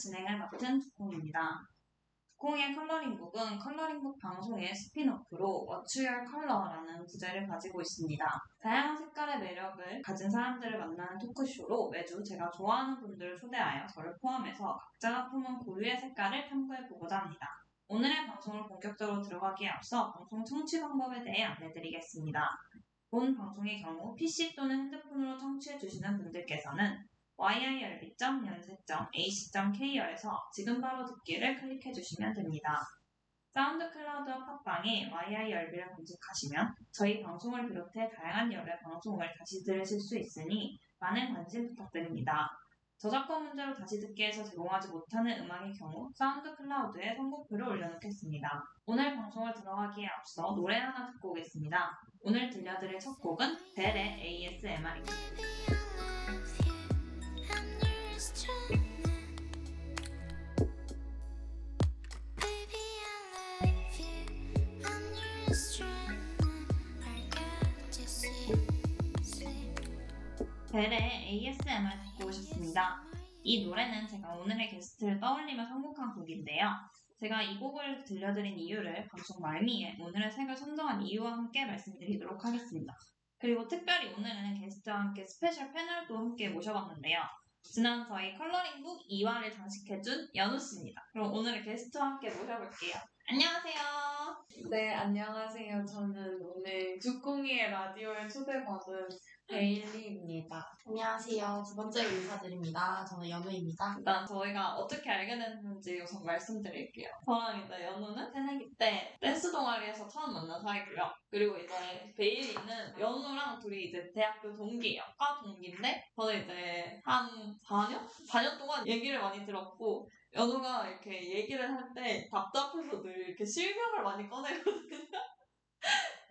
진행을 맡은 두콩입니다. 두콩의 컬러링북은 컬러링북 방송의 spin-off로 What's Your Color라는 부제를 가지고 있습니다. 다양한 색깔의 매력을 가진 사람들을 만나는 토크쇼로 매주 제가 좋아하는 분들을 초대하여 저를 포함해서 각자가 품은 고유의 색깔을 탐구해보고자 합니다. 오늘의 방송을 본격적으로 들어가기에 앞서 방송 청취 방법에 대해 안내드리겠습니다. 본 방송의 경우 PC 또는 핸드폰으로 청취해주시는 분들께서는 yirb.yonsei.ac.kr에서 지금 바로 듣기를 클릭해 주시면 됩니다. SoundCloud와 팟빵에 YIRB를 검색하시면 저희 방송을 비롯해 다양한 열의 방송을 다시 들으실 수 있으니 많은 관심 부탁드립니다. 저작권 문제로 다시 듣기에서 제공하지 못하는 음악의 경우 SoundCloud에 선곡표를 올려놓겠습니다. 오늘 방송을 들어가기에 앞서 노래 하나 듣고 오겠습니다. 오늘 들려드릴 첫 곡은 벨의 ASMR입니다. 벨의 ASMR 듣고 오셨습니다. 이 노래는 제가 오늘의 게스트를 떠올리며 선곡한 곡인데요. 제가 이 곡을 들려드린 이유를 방송 말미에 오늘의 색을 선정한 이유와 함께 말씀드리도록 하겠습니다. 그리고 특별히 오늘은 게스트와 함께 special 패널도 함께 모셔봤는데요. 지난 저희 컬러링북 2화를 장식해준 연우 씨입니다. 그럼 오늘의 게스트와 함께 모셔볼게요. 안녕하세요. 네, 안녕하세요. 저는 오늘 두콩이의 라디오에 초대받은 베일리입니다. 안녕하세요. 두 번째로 인사드립니다. 저는 연우입니다. 일단 저희가 어떻게 알게 됐는지 우선 말씀드릴게요. 저랑 이제 연우는 새내기 때 댄스 동아리에서 처음 만난 사이고요. 그리고 이제 베일이는 연우랑 둘이 이제 대학교 동기예요. 과 동기인데 저는 이제 한 4년? 4년 동안 얘기를 많이 들었고 연우가 이렇게 얘기를 할 때 답답해서 늘 이렇게 실명을 많이 꺼내거든요.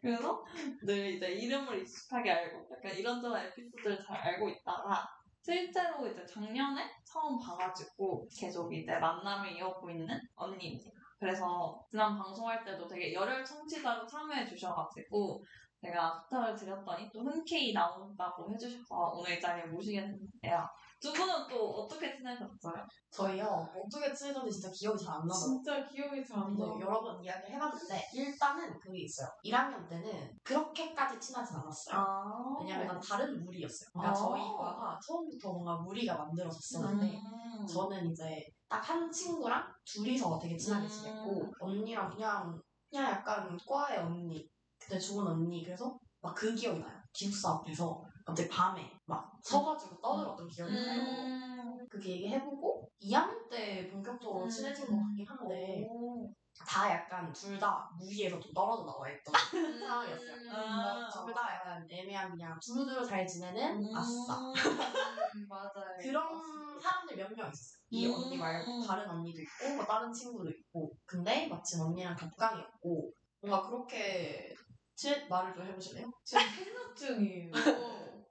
그래서 늘 이제 이름을 익숙하게 알고 약간 이런저런 에피소드를 잘 알고 있다가 실제로 이제 작년에 처음 봐가지고 계속 이제 만남을 이어오고 있는 언니입니다. 그래서 지난 방송할 때도 되게 열혈 청취자로 참여해 주셔가지고 제가 부탁을 드렸더니 또 흔쾌히 나온다고 해주셔서 오늘 이 자리에 모시게 됐는데요. 두 분은 또 어떻게 지내셨어요? 저희요, 어떻게 친해졌는지 진짜 기억이 잘 안 나요. 진짜 기억이 잘 안 나. 여러 번 이야기를 해봤는데, 일단은 그게 있어요. 1학년 때는 그렇게까지 친하진 않았어요. 아, 왜냐면 난 다른 무리였어요. 그러니까 아. 저희 과가 처음부터 뭔가 무리가 만들어졌었는데, 음. 저는 이제 딱 한 친구랑 둘이서 되게 친하게 음. 지냈고, 언니랑 그냥, 그냥 약간 과의 언니, 그때 좋은 언니, 그래서 막 그 기억이 나요. 기숙사 앞에서 갑자기 밤에 막 서가지고 떠들었던 기억이 나요. 음. 그렇게 얘기해보고 2학년 때 본격적으로 음. 친해진 것 같긴 한데 오. 다 약간 둘 다 무리에서 좀 떨어져 나와 있던 상황이었어요. 음. 아. 둘 다 약간 애매한 그냥 두루두루 잘 지내는 아싸 음, 맞아요. 그런 사람들 몇 명 있었어요. 이 음. 언니 말고 다른 언니도 있고 뭐 다른 친구도 있고 근데 마침 언니랑 겹강이었고 뭔가 그렇게 치 말을 좀 해보실래요? 지금 생각 중이에요.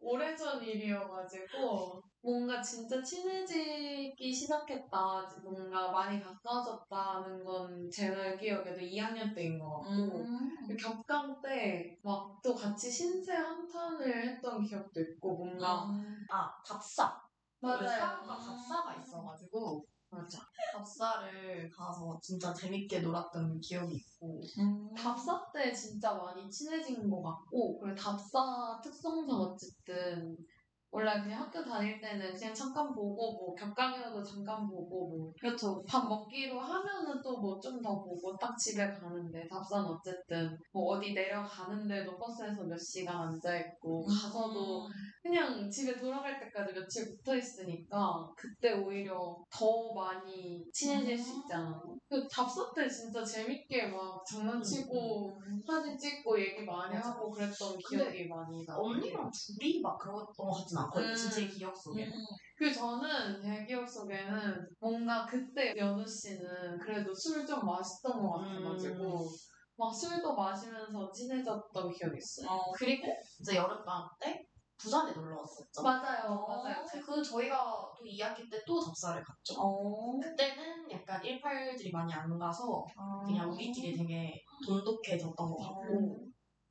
오래전 일이어가지고 뭔가 진짜 친해지기 시작했다, 뭔가 많이 가까워졌다는 건 제가 기억에도 2학년 때인 것 같고. 음. 겹강 때막 또 같이 신세 한탄을 했던 기억도 있고 뭔가 아. 답사. 우리 맞아요. 사과 답사가 있어가지고 맞아. 답사를 가서 진짜 재밌게 놀았던 기억이 있고 음. 답사 때 진짜 많이 친해진 것 같고 그리고 답사 특성상 어쨌든 원래 그냥 학교 다닐 때는 그냥 잠깐 보고 뭐 격강이라도 잠깐 보고 뭐 그렇죠. 밥 먹기로 하면은 또 뭐 좀 더 보고 딱 집에 가는데 답사는 어쨌든 뭐 어디 내려가는데도 버스에서 몇 시간 앉아 있고 가서도 그냥 집에 돌아갈 때까지 며칠 붙어 있으니까 그때 오히려 더 많이 친해질 수 있잖아. 그 답사 때 진짜 재밌게 막 장난치고 사진 찍고 얘기 많이. 하고 그랬던 기억이 많이 나. 언니랑 둘이 막 그랬던 것 같진 않거든요. 음. 진짜 제 기억 속에. 음. 그 저는 제 기억 속에는 뭔가 그때 연우 씨는 그래도 술좀 마셨던 것 같아가지고 막 술도 마시면서 친해졌던 기억이 있어요. 어, 그리고 이제 여름방학 때 부산에 놀러 왔었죠. 맞아요, 맞아요. 그 저희가 또 2학기 때 또 접사를 갔죠. 어. 그때는 약간 18들이 많이 안 가서 그냥 우리끼리 되게 돈독해졌던 것 같고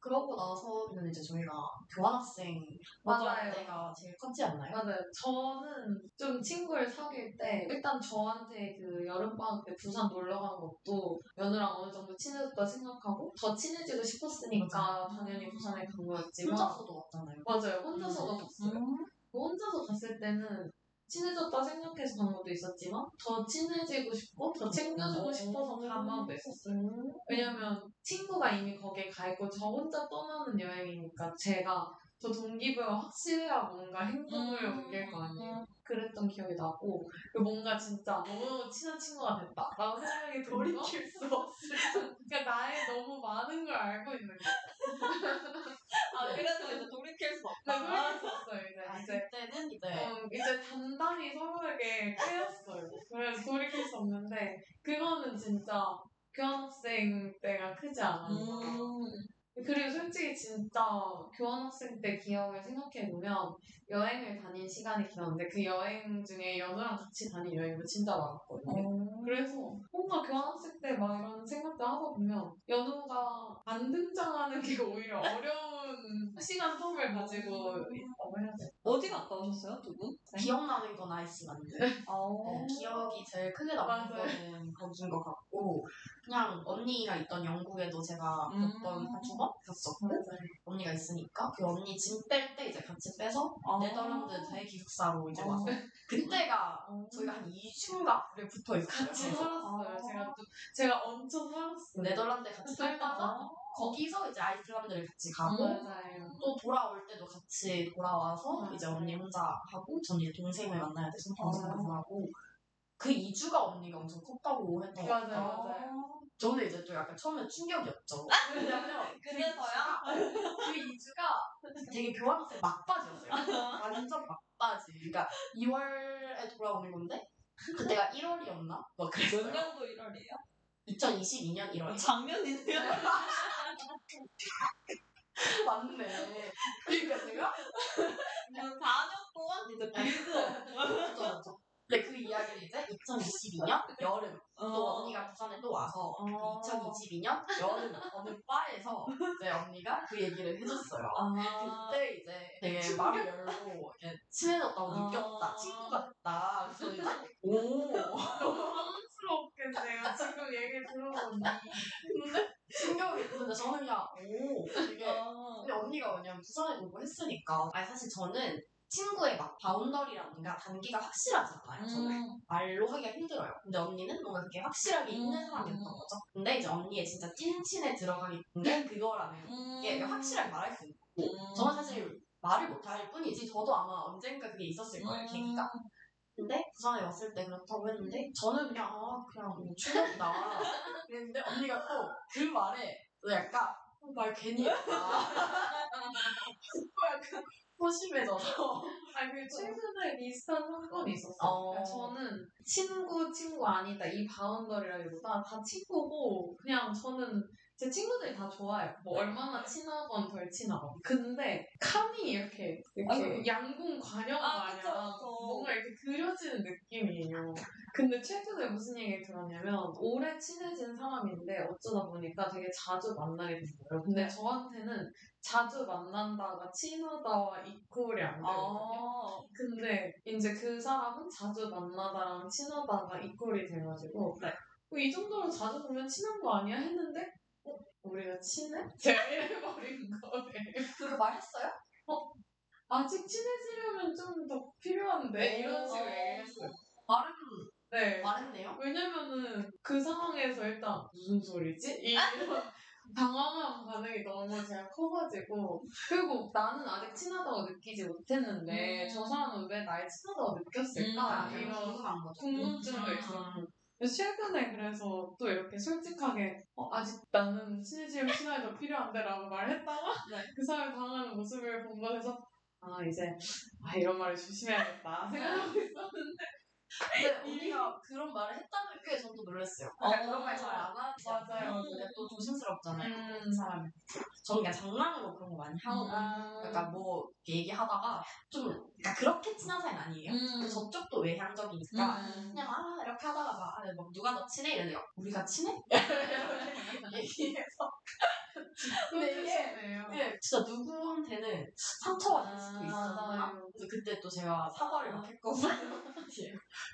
그러고 나서는 이제 저희가 교환학생 맞아요. 때가 제일 컸지 않나요? 맞아요. 저는 좀 친구를 사귈 때 일단 저한테 그 여름방학 때 부산 놀러 간 것도 연우랑 어느 정도 친해졌다 생각하고 더 친해지고 싶었으니까 당연히 부산에 간 거였지만 혼자서도 왔잖아요. 맞아요. 혼자서도 음. 갔어요. 혼자서 갔을 때는 친해졌다 생각해서 간 것도 있었지만 더 친해지고 싶고 더 챙겨주고 싶어서 간 마음도 있었어요. 왜냐면 친구가 이미 거기에 가 있고 저 혼자 떠나는 여행이니까 제가 저 동기부여가 확실해야 뭔가 행동을 음. 옮길 거 아니에요. 그랬던 기억이 나고 뭔가 진짜 너무 친한 친구가 됐다라고 생각이 들고 돌이킬 수 없을 그러니까 나의 너무 많은 걸 알고 있는 거예요. 아 그래도 이제 돌이킬 수나 없다. 그랬었어요 이제 아, 이제 그때는 이제 음, 이제 단단히 서로에게 깨였어요. 그래서 돌이킬 수 없는데 그거는 진짜 교환학생 때가 크지 않았나. 음. 그리고 솔직히 진짜 교환학생 때 기억을 생각해보면 여행을 다닌 시간이 길었는데 그 여행 중에 연우랑 같이 다닌 여행도 진짜 많았거든요. 그래서 뭔가 교환학생 때 막 이런 생각들 하다 보면 연우가 안 등장하는 게 오히려 어려운 시간 텀을 가지고 있다고 해야 돼. 어디 갔다 오셨어요 두 분? 기억나는 건 아이스란드. 어. 네, 기억이 제일 크게 남는. 거는 거긴 것 같고 그냥 언니가 있던 영국에도 제가 음. 몇 번, 한두 번 갔었고 언니가 있으니까 그 언니 짐 뺄 때 이제 같이 빼서 아. 네덜란드 대기숙사로 이제 어. 와서 그때가 저희가 한 2주인가 붙어 있었어요. 같이 살았어요. 아. 제가 또 제가 엄청 살았어요. 네덜란드 같이 살다가 거기서 이제 아이슬란드를 같이 가고 맞아요. 또 돌아올 때도 같이 돌아와서 맞아요. 이제 언니 혼자 하고 전 이제 동생을 만나야 돼서 동생 맞아요. 만나고 그 2주가 언니가 엄청 컸다고 했던 것 맞아요, 같아요. 맞아요. 저는 이제 또 약간 처음에 충격이었죠. 왜냐면 그래서요? 그 2주가 되게 교환학생 막바지였어요. 완전 막바지. 그러니까 2월에 돌아오는 건데 그때가 1월이었나? 뭐몇 그랬어요. 년도 1월이에요? 2022년 1월. 작년이네요. 맞네. 그러니까 제가 4년 동안 이제 build. 맞죠, 맞죠. 근데 그 이야기를 이제 2022년 여름 또 언니가 부산에 또 와서 어. 2022년 여름 어느 바에서 이제 언니가 그 얘기를 해줬어요. 아. 그때 이제 되게 말을 열고 이렇게 친해졌다고 아. 느꼈다. 친구가 됐다. 그래서 이제 오. 당황스럽겠네요. 지금 얘기 들어보니. 근데 신경이 근데 저는 그냥 오. 이게 아. 근데 언니가 왜냐면 부산에 공부했으니까 아니 사실 저는 친구의 막 바운더리라든가 단기가 확실하지 않아요. 저는 음. 말로 하기가 힘들어요. 근데 언니는 뭔가 그게 확실하게 있는 음. 사람이었던 거죠. 근데 이제 언니의 진짜 찐친에 들어가기 게 그거라는 음. 게 확실하게 말할 수 있고 음. 저는 사실 말을 못할 뿐이지 저도 아마 언젠가 그게 있었을 거예요 음. 계기가 근데 부산에 왔을 때 그렇다고 했는데 저는 그냥 아 그냥 뭐 충격이다 그랬는데 언니가 또 그 말에 또 약간 어, 말 괜히 했다 또 약간 소심해져서 아니, 그 최근에 비슷한 사건이 있었어요. 어. 그러니까 저는 친구, 친구 아니다. 이 바운더리라기보다 다 친구고, 그냥 저는 제 친구들이 다 좋아요. 뭐 얼마나 친하건 덜 친하건. 근데 칸이 이렇게, 이렇게. 양궁 관영 아, 마냥. 뭔가 이렇게 그려지는 느낌이에요. 근데 최근에 무슨 얘기를 들었냐면 오래 친해진 사람인데 어쩌다 보니까 되게 자주 만나게 된 거예요. 근데 저한테는 자주 만난다가 친하다와 이퀄이 안 되거든요. 아. 근데 이제 그 사람은 자주 만나다랑 친하다가 이퀄이 돼가지고 네. 어, 이 정도로 자주 보면 친한 거 아니야? 했는데 어? 우리가 친해? 제가 이래버린 거예요. 그거 말했어요? 아직 친해지려면 좀 더 필요한데 이런 식으로 어. 얘기했어요. 말은 네. 말했네요 왜냐면은 그 상황에서 일단 무슨 소리지? 이런 당황한 반응이 너무 제가 커가지고 그리고 나는 아직 친하다고 느끼지 못했는데 음. 저 사람은 왜날 친하다고 느꼈을까? 음. 이런 궁금증도 음. 있었고 그래서 최근에 그래서 또 이렇게 솔직하게 어, 아직 나는 친해지면 친하게 더 필요한데 라고 말했다가 네. 그 사람이 당하는 모습을 본 거에서 아 이제 아 이런 말을 조심해야겠다 생각하고 있었는데 근데 언니가 그런 말을 했다는 게 저도 놀랐어요. 그러니까 어. 그런 말 잘 안 하지 맞아요. 않아요. 근데 또 조심스럽잖아요. 음. 그 사람이. 저는 그냥 장난으로 그런 거 많이 하거든요. 아. 그러니까 뭐 얘기하다가 좀 그러니까 그렇게 친한 사이는 아니에요. 음. 근데 저쪽도 외향적이니까 음. 그냥 아 이렇게 하다가 막, 아, 뭐 누가 더 친해 이러는데 우리가 친해? 얘기해서 근데 이게 네 이게 진짜 누구한테는 상처가 될 수도 있어. 맞아요. 그래서 그때 또 제가 사과를 막 했거든요.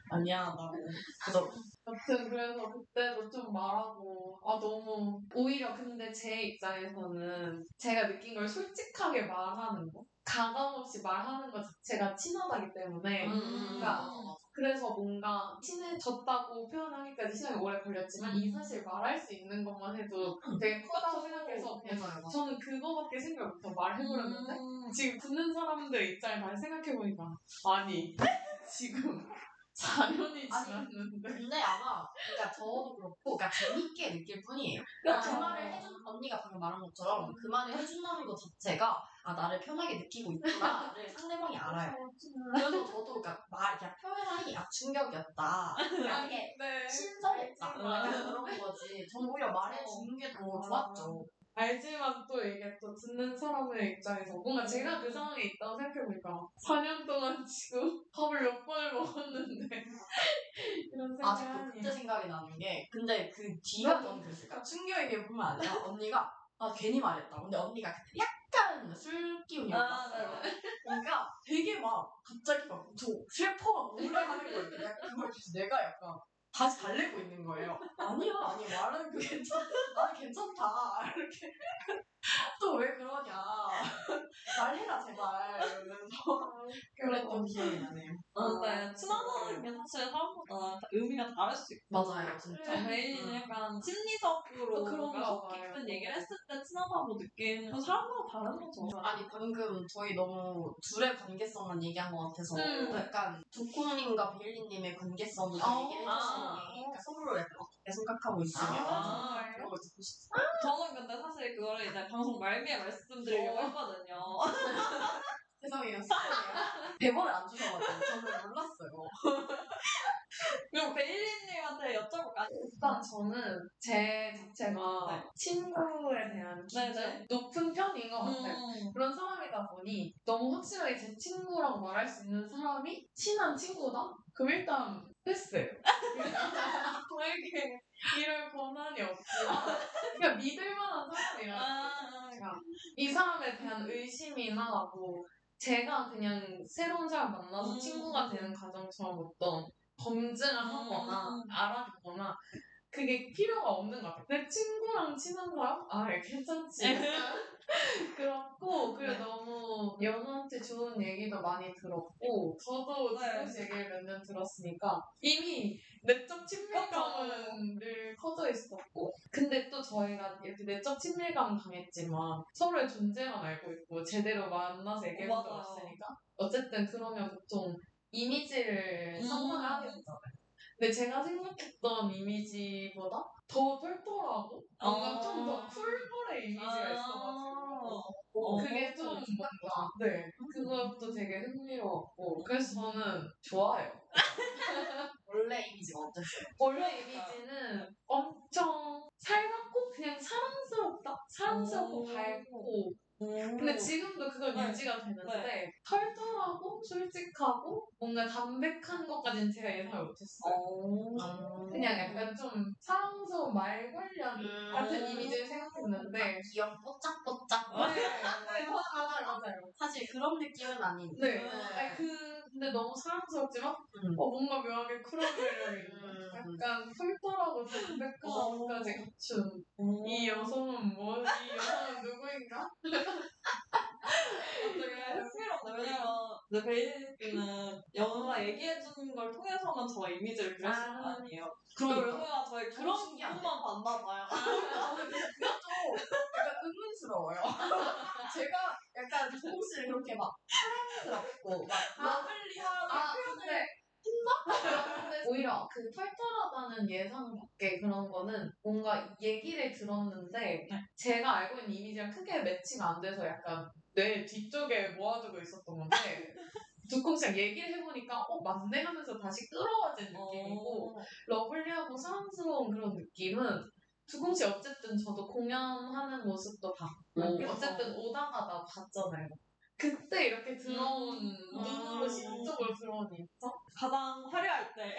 아, 미안하다고. 그래서 여튼 그래서 그때도 좀 말하고 아 너무 오히려 근데 제 입장에서는 제가 느낀 걸 솔직하게 말하는 거 가감 없이 말하는 것 자체가 친하다기 때문에 그러니까 그래서 뭔가 친해졌다고 표현하기까지 시간이 오래 걸렸지만 이 사실 말할 수 있는 것만 해도 되게 크다고 생각해서 그냥 맞아요. 저는 그거밖에 생각 못하고 말해버렸는데 음. 지금 듣는 사람들 입장을 다시 생각해보니까 아니 지금 4년이 아니, 지났는데 근데 아마 그러니까 저도 그렇고 그러니까 재밌게 느낄 뿐이에요. 그러니까 그 말을 해준 언니가 방금 말한 것처럼 그 말을 해준다는 것 자체가 아 나를 편하게 느끼고 있구나를 상대방이 알아요. 그래서 저도 그러니까 말 그냥 표현하기 아 충격이었다. 그냥 이게 네. 신선했다. 그런 거지. 전 오히려 말해주는 게 더 좋았죠. 알지만 또 이게 또 듣는 사람의 입장에서 뭔가 제가 그 상황에 있다고 생각해보니까 4년 동안 지금 밥을 몇 번을 먹었는데 이런 아직도 생각이 그때 생각이 나는 게 근데 그 뒤가 너무 그랬을까? 충격이 보면 아니라 언니가 아 괜히 말했다. 근데 언니가 그때 약간 술 기운이 아, 올랐어요. 그러니까 되게 막 갑자기 막 저 슬퍼 우울해하는 거예요. 약간 그걸 계속 내가 약간 다시 달래고 있는 거예요. 아니야, 아니 말은 그 괜찮, 나는 괜찮다 이렇게 또 왜 그러냐 말해라 제발 이러면서 그랬던 기억이 나네요. 맞아요. 친하다는 게 사실 사람마다 다 의미가 다를 수 있고. 맞아요, 진짜. 메인은 음. 약간 심리적으로 또 그런가 뭔가 속 봐요. 깊은 얘기를 했을 때 친하다고 느끼는 건 사람마다 다른 거죠. 아니 방금 저희 너무 둘의 관계성만 얘기한 것 같아서 음. 약간 조콩님과 베일리님의 관계성을 아, 얘기를 아. 해주시는 게 그러니까 서로를 약간 생각하고 있으면 아, 그런 걸 듣고 싶어. 저는 근데 사실 그거를 이제 방송 말미에 말씀드리려고 어. 했거든요. 죄송해요, 스포예요. 대본을 안 주셔가지고 저는 몰랐어요. 그럼 베일리님한테 여쭤볼까요? 일단 저는 제 자체가 네. 친구에 대한 기준 네네. 높은 편인 것 같아요. 음. 그런 사람이다 보니 너무 확실하게 제 친구라고 말할 수 있는 사람이 친한 친구다? 그럼 일단 패스예요. 저에게 이럴 권한이 없지만 그러니까 믿을 만한 사람이라 아, 제가 이 사람에 대한 의심이나 뭐 제가 그냥 새로운 사람 만나서 음. 친구가 되는 과정처럼 어떤 검증을 하거나 음. 알아보거나 그게 필요가 없는 것 같아요. 내 친구랑 친한 사람? 아, 괜찮지. 그렇고, 그리고 네. 너무 연우한테 좋은 얘기도 많이 들었고, 저도 네. 조금씩 얘기를 몇 년 들었으니까, 이미 내적 친밀감은 늘 커져 있었고, 근데 또 저희가 이렇게 내적 친밀감 당했지만, 서로의 존재만 알고 있고, 제대로 만나서 얘기해본 적 맞아요. 없으니까, 어쨌든 그러면 보통 이미지를 음. 상상을 하게 되잖아요. 근데 제가 생각했던 이미지보다 더 털털하고 뭔가 어. 좀더 쿨볼의 이미지가 있어가지고 어, 그게 좀 뭔가 네 그것도 되게 흥미로웠고 그래서 저는 좋아요. 원래 이미지가 어땠어요? 원래 이미지는 엄청 살갑고 그냥 사랑스럽다? 사랑스럽고 오. 밝고 음. 근데 지금도 그건 네. 유지가 되는데 털털하고 솔직하고 뭔가 담백한 것까지는 제가 예상을 못했어요. 어. 그냥 약간 좀 사랑스러운 말괄련 음. 같은 이미지를 생각했는데 귀염 뽀짝뽀짝. 네, 네, 맞아요, 맞아요. 사실 그런 느낌은 아닌. 네. 네. 아니, 그, 근데 너무 사랑스럽지만, 음. 어, 뭔가 묘하게 쿨한 매력이. 음. 약간 털털하고 담백함까지 갖춘 이 여성은 뭐, 이 여성은 누구인가? 되게 흥미롭네. 왜냐면 베이비는 연우가 얘기해주는 걸 통해서만 저 이미지를 그렸을 거 아. 아니에요. 그러니까. 연우가 저의 그런 신기하네. 부분만 봤나 봐요. 저는 그것도 약간 의문스러워요. 제가 약간 조금씩 그렇게 막 사랑스럽고 막 lovely하고 아, 근데, 근데 오히려 그 털털하다는 예상 밖에 그런 거는 뭔가 얘기를 들었는데 제가 알고 있는 이미지랑 크게 매치가 안 돼서 약간 뇌 뒤쪽에 모아두고 있었던 건데 두콩씨랑 얘기를 해보니까 어 맞네 하면서 다시 끌어와진 느낌이고 어. 러블리하고 사랑스러운 그런 느낌은 두콩씨 어쨌든 저도 공연하는 모습도 봤고 음. 어쨌든 오다가 나 봤잖아요. 그때 이렇게 들어온 음. 눈으로 음. 시적으로 들어온 인상? 가장 화려할 때.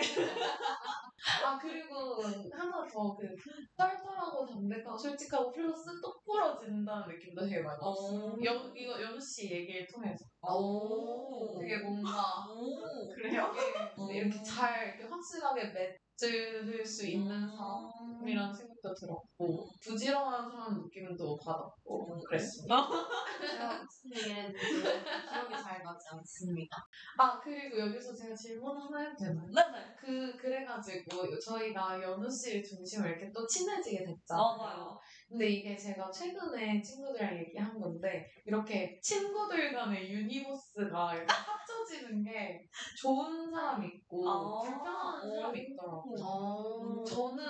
아 그리고 하나 더그 털털하고 담백하고 솔직하고 플러스 똑 부러진다는 느낌도 되게 많이 받았어요. 어. 연, 이거 연우 씨 얘기를 통해서 오. 되게 뭔가 오. 그래요? 이게 이렇게 잘 이렇게 확실하게 맺을 수 있는 사람이라는 생각 도 들었고 부지런한 사람 느낌은 또 받았고 그랬습니다. 제가 무슨 얘기를 했는지 기억이 잘 나지 않습니다. 아 그리고 여기서 제가 질문 하나 해도 되나요? 네네. 그 그래가지고 저희가 연우 씨 중심으로 이렇게 또 친해지게 됐잖아요. 맞아요. 근데 이게 제가 최근에 친구들이랑 얘기한 건데 이렇게 친구들 간의 universe가 이렇게 합쳐지는 게 좋은 사람이 있고 아. 불편한 사람이 있더라고요. 어. 저는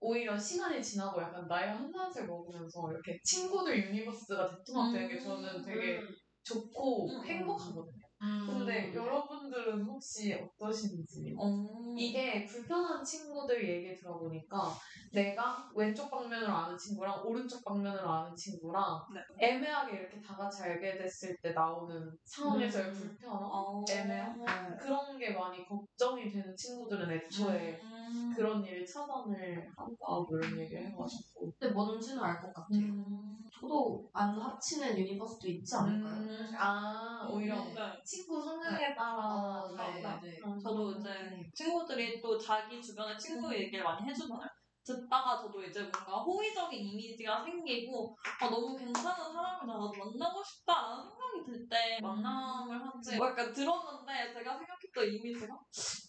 오히려 시간이 지나고 약간 나이 한 살씩 먹으면서 이렇게 친구들 universe가 대통합되는 게 저는 되게 좋고 음. 행복하거든요. 음. 근데 여러분들은 혹시 어떠신지? 어. 이게 불편한 친구들 얘기 들어보니까 내가 왼쪽 방면으로 아는 친구랑 오른쪽 방면으로 아는 친구랑 네. 애매하게 이렇게 다 같이 알게 됐을 때 나오는 상황에서의 음. 불편함? 어. 애매함? 그런 게 많이 걱정이 되는 친구들은 애초에 음. 그런 일 차단을 한다고 이런 얘기를 해가지고 근데 뭔지는 알 것 같아요. 음. 저도 안 합치는 유니버스도 있지 않을까요? 음, 아 오히려 네. 네. 친구 성향에 따라 아, 네. 네. 음. 저도 이제 친구들이 또 자기 주변의 친구 얘기를 많이 해주잖아요. 듣다가 저도 이제 뭔가 호의적인 이미지가 생기고 아 너무 괜찮은 사람을 나도 만나고 싶다라는 생각이 들 때 만남을 하지 뭐 약간 들었는데 제가 생각했던 이미지가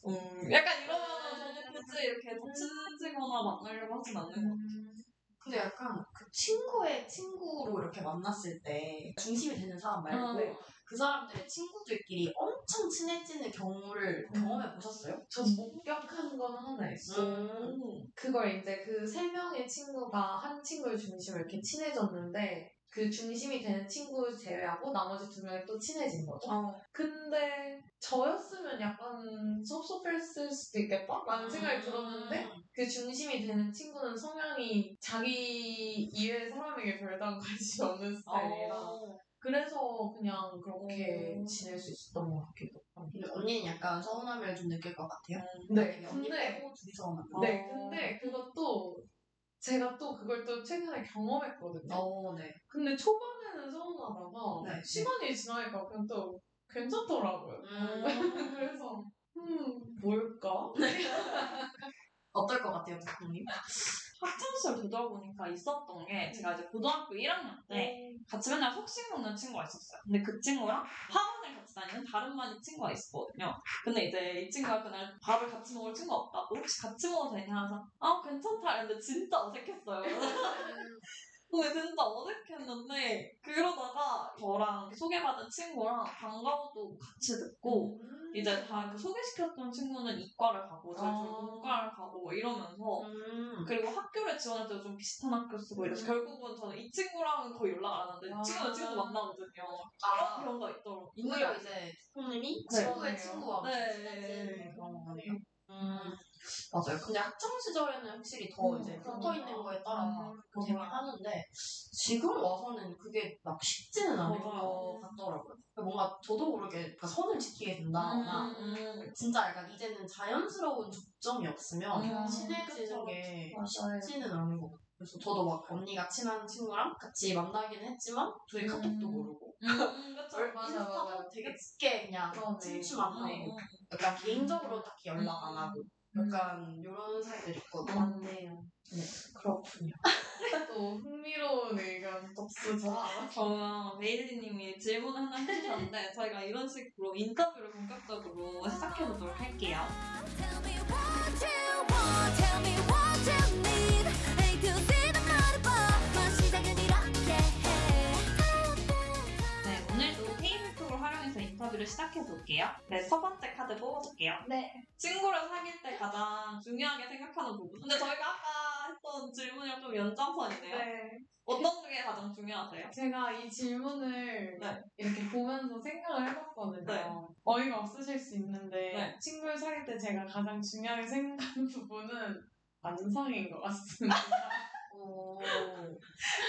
음 약간 이러면은 저도 굳이 이렇게 더 친해지거나 만나려고 하진 않는 것 같아요. 근데 약간 그 친구의 친구로 이렇게 만났을 때 중심이 되는 사람 말고 어, 네. 그 사람들의 친구들끼리 엄청 친해지는 경우를 경험해 보셨어요? 전 목격한 건 하나 있어. 음. 그걸 이제 그 세 명의 친구가 한 친구의 중심으로 이렇게 친해졌는데 그 중심이 되는 친구 제외하고 나머지 두 명이 또 친해진 거죠. 어. 근데 저였으면 약간 섭섭했을 수도 있겠다 라는 생각이 들었는데 음. 그 중심이 되는 친구는 성향이 자기 이외의 사람에게 별다른 관심이 없는 스타일이라 어. 그래서 그냥 그렇게 어. 지낼 수 있었던 것 같기도 하고. 근데 언니는 약간 서운함을 좀 느낄 것 같아요. 네, 언니 근데 빼고 둘이서 만나. 네, 어. 근데 그것도 제가 또 그걸 또 최근에 경험했거든요. 어, 네. 근데 초반에는 서운하다가 네. 시간이 지나니까 그냥 또 괜찮더라고요. 음. 그래서 음 뭘까? 어떨 것 같아요, 작품님? 학창시절 되돌아보니까 있었던 게 제가 이제 고등학교 1학년 때 같이 맨날 속식 먹는 친구가 있었어요. 근데 그 친구랑 학원을 같이 다니는 다른 반인 친구가 있었거든요. 근데 이제 이 친구가 그날 밥을 같이 먹을 친구가 없다고 혹시 같이 먹어도 되냐 하면서 아 괜찮다 했는데 진짜 어색했어요. 근데 진짜 어색했는데 그러다가 저랑 소개받은 친구랑 방과후도 같이 듣고 이제 다 그 소개시켰던 친구는 이과를 가고 저희 아. 문과를 가고 뭐 이러면서 음. 그리고 학교를 지원할 때도 좀 비슷한 학교 쓰고 이래서 결국은 저는 이 친구랑은 거의 연락 안 하는데 아. 지금은 지금도 만나거든요. 아, 그런 경우가 있더라고요. 오히려 이제 작품님이 네. 친구의 네. 친구와 네. 친해지는 그런 거네요. 음. 맞아요. 근데 학창 시절에는 확실히 더 음, 이제 붙어 거. 있는 거에 따라 음, 그 되긴 하는데 지금 와서는 그게 막 쉽지는 맞아요. 것 같더라고요. 그러니까 뭔가 저도 모르게 그 선을 지키게 된다거나 음, 진짜 약간 이제는 자연스러운 접점이 없으면 음, 친해지는 게 맞아요. 쉽지는 않은 것 같아요. 그래서 저도 막 언니가 친한 친구랑 같이 만나긴 했지만 둘이 카톡도 음. 모르고 음, 그쵸. 맞아, 맞아. 되게 짙게 그냥. 친추만 하고 음, 약간 개인적으로 딱히 연락 안 하고 음. 약간 이런 사이들 있거든요. 맞네요. 네, 그렇군요. 또 흥미로운 의견 덕수죠. 저는 메일리님이 질문 하나 해주셨는데 저희가 이런 식으로 인터뷰를 본격적으로 시작해보도록 할게요. 인터뷰를 시작해 볼게요. 네, 첫 번째 카드 뽑아볼게요. 네. 친구를 사귈 때 가장 중요하게 생각하는 부분. 근데 저희가 아까 했던 질문이랑 좀 연장선이네요. 네. 어떤 게 가장 중요하세요? 제가 이 질문을 네. 이렇게 보면서 생각을 해봤거든요. 네. 어이가 없으실 수 있는데 네. 친구를 사귈 때 제가 가장 중요하게 생각하는 부분은 안상인 것 같습니다. 오.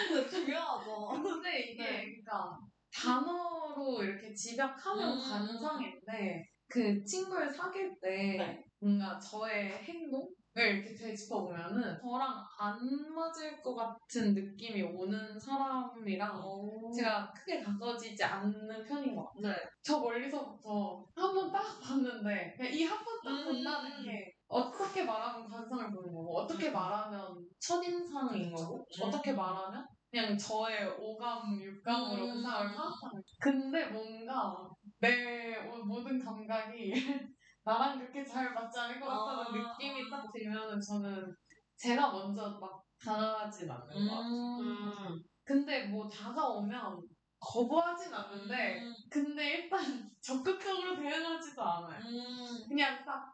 근데 중요하죠. 근데 이게 네. 그러니까 단어 로 이렇게 집약하면 음. 관상인데 그 친구를 사귈 때 네. 뭔가 저의 행동 이렇게 되짚어 보면은 저랑 안 맞을 것 같은 느낌이 오는 사람이랑 오. 제가 크게 가까워지지 않는 편인 것 같아요. 네. 저 멀리서부터 한 번 딱 봤는데 이 한 번딱 음. 본다는 게 어떻게 말하면 관상을 보는 거고 어떻게 말하면 첫인상인 거고 그쵸. 어떻게 말하면 그냥 저의 오감, 육감으로 그 음. 사람을 파악하는 근데 뭔가 내 모든 감각이 나랑 그렇게 잘 맞지 않을 것 같다는 아. 느낌이 딱 들면은 저는 제가 먼저 막 다가가진 않는 것 같아요. 음. 음. 근데 뭐 다가오면 거부하진 않는데 음. 근데 일단 적극적으로 대응하지도 않아요. 음. 그냥 딱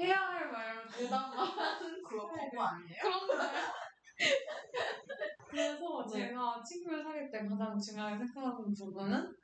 해야 할 말 대답만 하는 그거 스타일. 거부 아니에요? 그런 거예요. 그래서 네. 제가 친구를 사귈 때 가장 중요하게 생각하는 부분은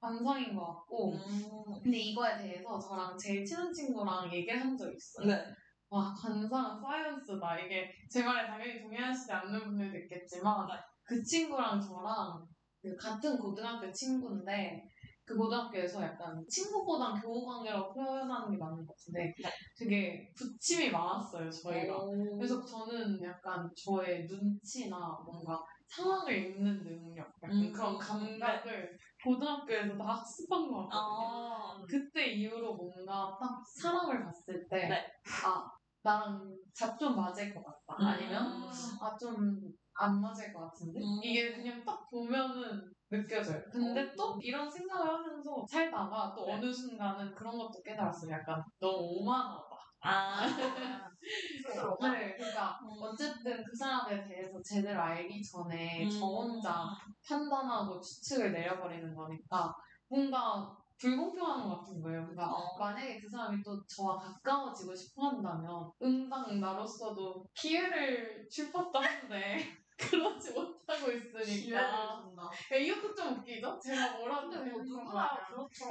관상인 것 같고 음. 근데 이거에 대해서 저랑 제일 친한 친구랑 얘기한 적 있어요. 네. 와 관상은 사이언스다. 이게 제 말에 당연히 동의하시지 않는 분들도 있겠지만 그 친구랑 저랑 그 같은 고등학교 친구인데 그 고등학교에서 약간 친구보단 교우 관계라고 표현하는 게 맞는 것 같은데 되게 부침이 많았어요 저희가. 오. 그래서 저는 약간 저의 눈치나 뭔가 상황을 읽는 능력, 약간 음. 그런 감각을 고등학교에서 다 학습한 것 같거든요. 아. 그때 이후로 뭔가 딱 사람을 봤을 때, 네. 아, 나랑 잡좀 맞을 것 같다. 아니면, 음. 아, 좀 안 맞을 것 같은데? 음. 이게 그냥 딱 보면은 느껴져요. 근데 어. 또 이런 생각을 하면서 살다가 또 네. 어느 순간은 그런 것도 깨달았어요. 약간 너무 오만하다. 아. 스스로가 네, 그러니까 음. 어쨌든 그 사람에 대해서 제대로 알기 전에 음. 저 혼자 판단하고 추측을 내려버리는 거니까 뭔가 불공평한 것 같은 거예요. 그러니까 어. 만약에 그 사람이 또 저와 가까워지고 싶어 한다면 응당 나로서도 기회를 줄 법도 한데 그러지 못하고 있으니까 준다. 야, 이것도 좀 웃기죠? 제가 뭐라도 근데 뭐 누구나 그렇죠.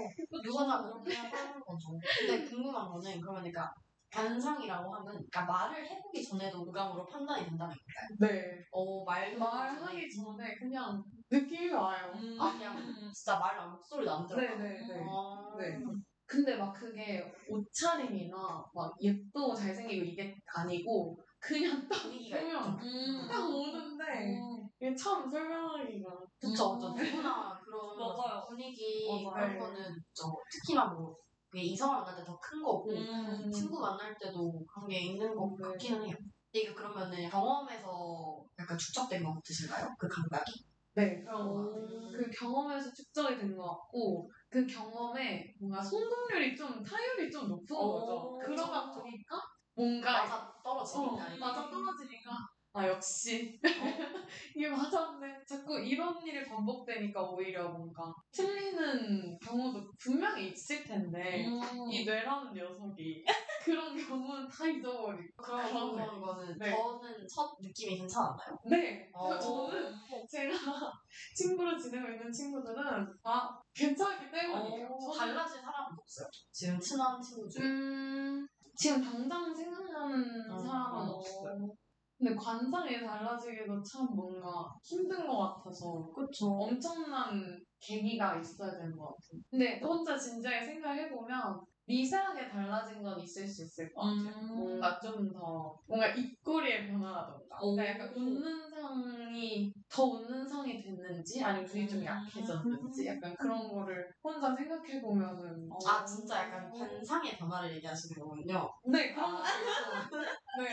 누구나 그렇게 하는 거죠. 근데 궁금한 거는 그러니까 관상이라고 하면 그러니까 말을 해보기 전에도 오감으로 판단이 된다는 거예요. 네 어 말도 말하기 전에 그냥 느낌이 와요. 음. 아 그냥 진짜 말 목소리 남들어. 네네네. 아, 네. 근데 막 그게 옷차림이나 막 예쁘고 잘생기고 이게 아니고 그냥 딱 분위기가 보면 음. 딱 오는데 음. 이게 참 설명하기가 그쵸, 음. 그쵸. 누구나 그런 맞아요. 분위기 맞아요. 그런 거는 저 특히나 뭐 그게 이성을 만날 때 더 큰 거고 음. 친구 만날 때도 그런 게 있는 것 네. 같기는 해요. 근데 이게 그러면은 경험에서 약간 축적된 것 같으신가요? 그 감각이? 네 그런 거 오. 같아요. 그 경험에서 축적이 된 것 같고 그 경험에 뭔가 성공률이 좀 타율이 좀 높은 오. 거죠. 그러다 보니까 뭔가 맞아 떨어지니까. 어, 맞아 떨어지니까 아 역시 이게 맞았네 자꾸 이런 일이 반복되니까 오히려 뭔가 틀리는 경우도 분명히 있을 텐데 음. 이 뇌라는 녀석이 그런 경우는 다 잊어버리고 그런 그러네. 거는 네. 저는 첫 느낌이 괜찮았나요? 네 어. 저는 제가 친구로 지내고 있는 친구들은 다 괜찮기 때문이에요 어, 저는 달라진 사람은 없어요. 지금 친한 친구 중에. 음, 지금 당장 생각나는 어. 사람은 없어요 근데 관상이 달라지기도 참 뭔가 힘든 것 같아서 그쵸. 엄청난 계기가 있어야 되는 것 같아요. 근데 혼자 진지하게 생각해보면 미세하게 달라진 건 있을 수 있을 것 같아요. 음. 뭔가 좀 더 뭔가 입꼬리의 변화라던가 오. 그러니까 약간 웃는 상이 더 웃는 상이 됐는지 아니면 눈이 좀 음. 약해졌는지 약간 그런 거를 혼자 생각해 보면은 아 진짜 약간 관상의 변화를 얘기하시는 거군요. 네 그런 아. 것도 있어. 네.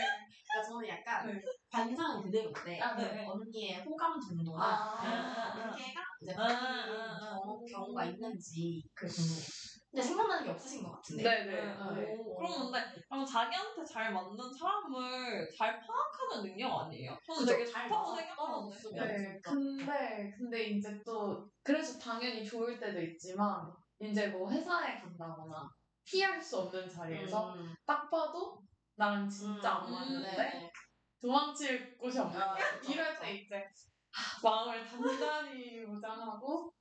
그러니까 저는 약간 네. 관상은 그대로인데 아, 네. 언니의 호감 정도나 아. 관계가 이제 아, 아, 아. 경우, 경우가 있는지 그게 궁금해요. 근데 생각나는 게 없으신 것 같은데. 네네. 네. 오, 그럼 근데 그럼 자기한테 잘 맞는 사람을 잘 파악하는 능력 아니에요? 저는? 되게 잘 좋다고 생각하는데. 떨어졌으면 네. 근데 근데 이제 또 그래서 당연히 좋을 때도 있지만 이제 뭐 회사에 간다거나 피할 수 없는 자리에서 음. 딱 봐도 나랑 진짜 안 음, 맞는데 네. 도망칠 곳이 없는 아, 이럴. 때 이제 하, 마음을 단단히 무장하고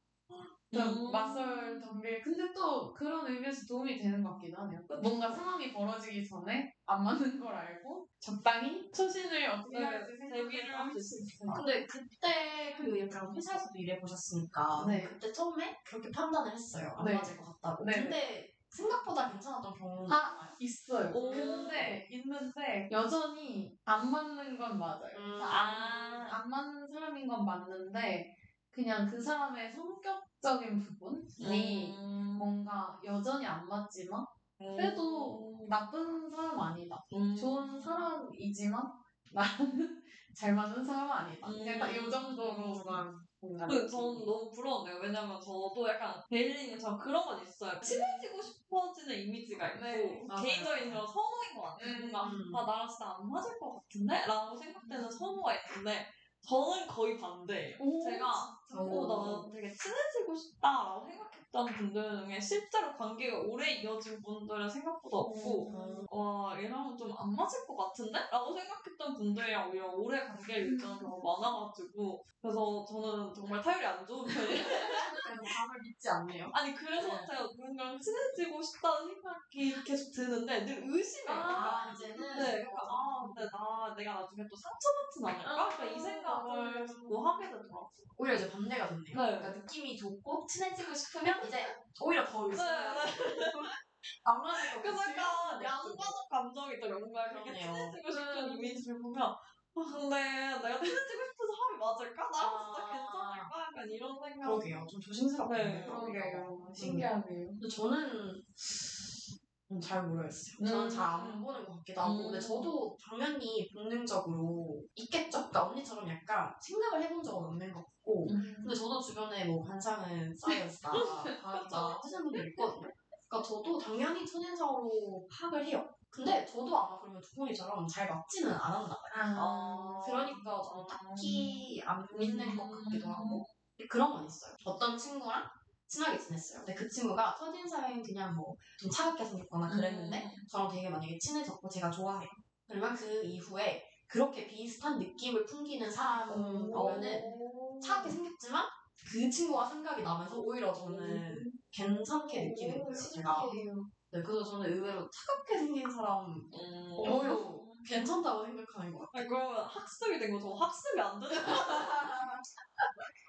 좀 음. 맞설 덤빌 근데 또 그런 의미에서 도움이 되는 것 같기도 하네요. 뭔가 상황이 벌어지기 전에 안 맞는 걸 알고 적당히 처신을 어떻게 네, 해야지 대비를 할할수수 있어요. 근데 그때 그 약간 회사에서도 일해 보셨으니까 네. 그때 처음에 그렇게 판단을 했어요. 안 네. 맞을 것 같다고. 네. 근데 생각보다 괜찮았던 경우 아 있어요. 오. 근데 있는데 여전히 안 맞는 건 맞아요. 음. 안, 안 맞는 사람인 건 맞는데 그냥 그 사람의 성격적인 부분이 음. 뭔가 여전히 안 맞지만 그래도 나쁜 사람 아니다. 음. 좋은 사람이지만 나는 잘 맞는 사람 아니다. 음. 약간 이 정도로만 뭔가 그, 저는 너무 부러운데요. 왜냐면 저도 약간 베일링처럼 그런 건 있어요. 친해지고 싶어지는 이미지가 있고, 네. 개인적인 그런 선호인 것 같아요. 음, 뭔가, 음. 아, 나랑 진짜 안 맞을 것 같은데? 라고 생각되는 선호가 있는데, 저는 거의 반대예요. 오, 제가, 어, 나 되게 친해지고 싶다라고 생각했던 분들 중에 실제로 관계가 오래 이어진 분들은 생각보다 없고, 음. 와, 얘랑은 좀 안 맞을 것 같은데? 라고 생각했던 분들이랑 오히려 오래 관계를 유지하는 경우가 많아가지고, 그래서 저는 정말 타율이 안 좋은 편이에요. 남을 믿지 않네요. 아니, 그래서 네. 제가 누군가랑 친해지고 싶다는 생각이 계속 드는데 늘 의심해요. 아, 이제는 네, 그러니까, 아, 근데 나, 내가 나중에 또 상처받진 않을까? 그러니까 이 생각을 자꾸 하게 되더라고요. 오히려 이제 반대가 됐네요. 네. 그러니까 느낌이 좋고 친해지고 싶으면 이제 오히려 더. 네, 안 맞을 것 그래서 같으면 약간 네. 양가적 감정이 있더라고요. 뭔가 그렇게 그러네요. 친해지고 싶은 이미지를 보면, 아, 근데 내가 친해지고 싶은 사람이 맞을까? 나랑 진짜 아. 괜찮을까? 약간 이런 생각. 그러게요. 좀 조심스럽게. 네. 그러게요. 신기하네요. 근데 저는 음, 잘 모르겠어요. 저는 음. 잘안 보는 것 같기도 하고. 음. 근데 저도 당연히 본능적으로 있겠죠? 그러니까 언니처럼 약간 생각을 해본 적은 없는 것 같고. 근데 저도 주변에 뭐 관상은 쌓여있다, 다르다 하시는 분들 있거든요. 그러니까 저도 당연히 첫인상으로 파악을 해요. 근데 저도 아마 그러면 두콩이처럼 잘 맞지는 않았나 봐요. 아. 그러니까 저는 딱히 안 믿는 것 같기도 하고 근데 그런 건 있어요. 어떤 친구랑 친하게 지냈어요. 근데 그 친구가 첫인상은 그냥 뭐 좀 차갑게 생겼거나 그랬는데 저랑 되게 만약에 친해졌고 제가 좋아해요. 그러면 그 이후에 그렇게 비슷한 느낌을 풍기는 사람이면은 차갑게 생겼지만 그 친구가 생각이 나면서 오히려 저는 괜찮게 느끼는 거예요. 제가. 네, 그래서 저는 의외로 차갑게 생긴 사람 음. 오히려 괜찮다고 생각하는 것 같아요. 아니, 그러면 학습이 된 거죠. 학습이 안 되는 거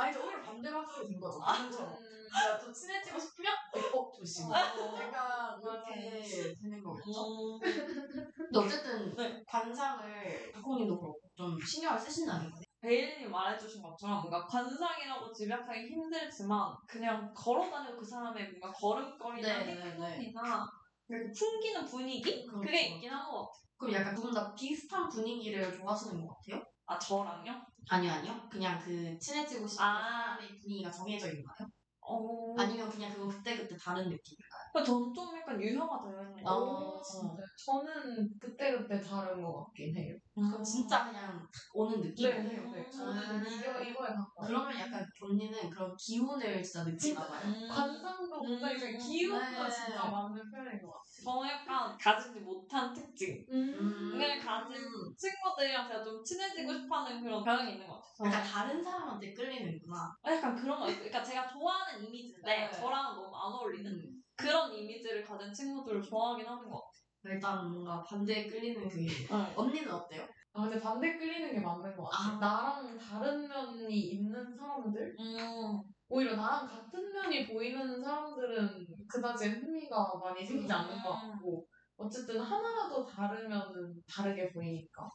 아니, 저 오히려 반대로 학습이 된 거죠. 방금처럼. 내가 또 친해지고 싶으면, 어, 조심. 약간 이렇게 되는 거겠죠. 근데 어쨌든 네. 관상을 박홍님도 그렇고 좀 신경을 쓰신다는 거예요. 베일님 말해주신 것처럼 뭔가 관상이라고 집약하기 힘들지만 그냥 걸어다니고 그 사람의 뭔가 걸음걸이나 네, 네, 네. 행동이나 그 풍기는 분위기? 그렇죠. 그게 있긴 한 것 같아요. 그럼 약간 두 분 다 비슷한 분위기를 좋아하시는 것 같아요? 아 저랑요? 아니요, 아니요. 그냥 그 친해지고 싶은 아. 사람의 분위기가 정해져 있나요? 어... 아니면 그냥 그건 그때그때 다른? 근데 저는 좀 약간 유형화 되어 있는 것 같아요. 어. 진짜. 저는 그때그때 다른 것 같긴 해요. 그럼 진짜 그냥 오는 느낌? 네, 네, 네. 저는 음. 이거, 이거에 가까워. 그러면 약간 언니는 그런 기운을 진짜 느끼나 봐요. 음. 관상도 굉장히 음. 기운도 네. 진짜 많은 편인 것 같아요. 저는 약간 가지지 못한 특징. 음. 을 가진 친구들이랑 제가 좀 친해지고 싶어하는 그런 경향이 있는 것 같아요. 약간 다른 사람한테 끌리는구나. 아, 약간 그런 거 있어요. 그러니까 제가 좋아하는 이미지인데 네. 저랑은 너무 안 어울리는 음. 그런 이미지를 가진 친구들을 좋아하긴 하는 것 일단 뭔가 반대에 끌리는 그게. 같아요. 언니는 어때요? 아, 근데 반대 끌리는 게 맞는 것 같아요. 아. 나랑 다른 면이 있는 사람들? 음. 오히려 나랑 같은 면이 보이는 사람들은 그다지 흥미가 많이 생기지 않는 것 같고 어쨌든 하나라도 다르면은 다르게 보이니까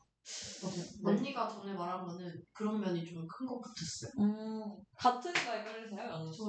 언니가 전에 말한 거는 그런 면이 좀 큰 것 같았어요. 음. 같은 거에 끌리세요, 연우 씨?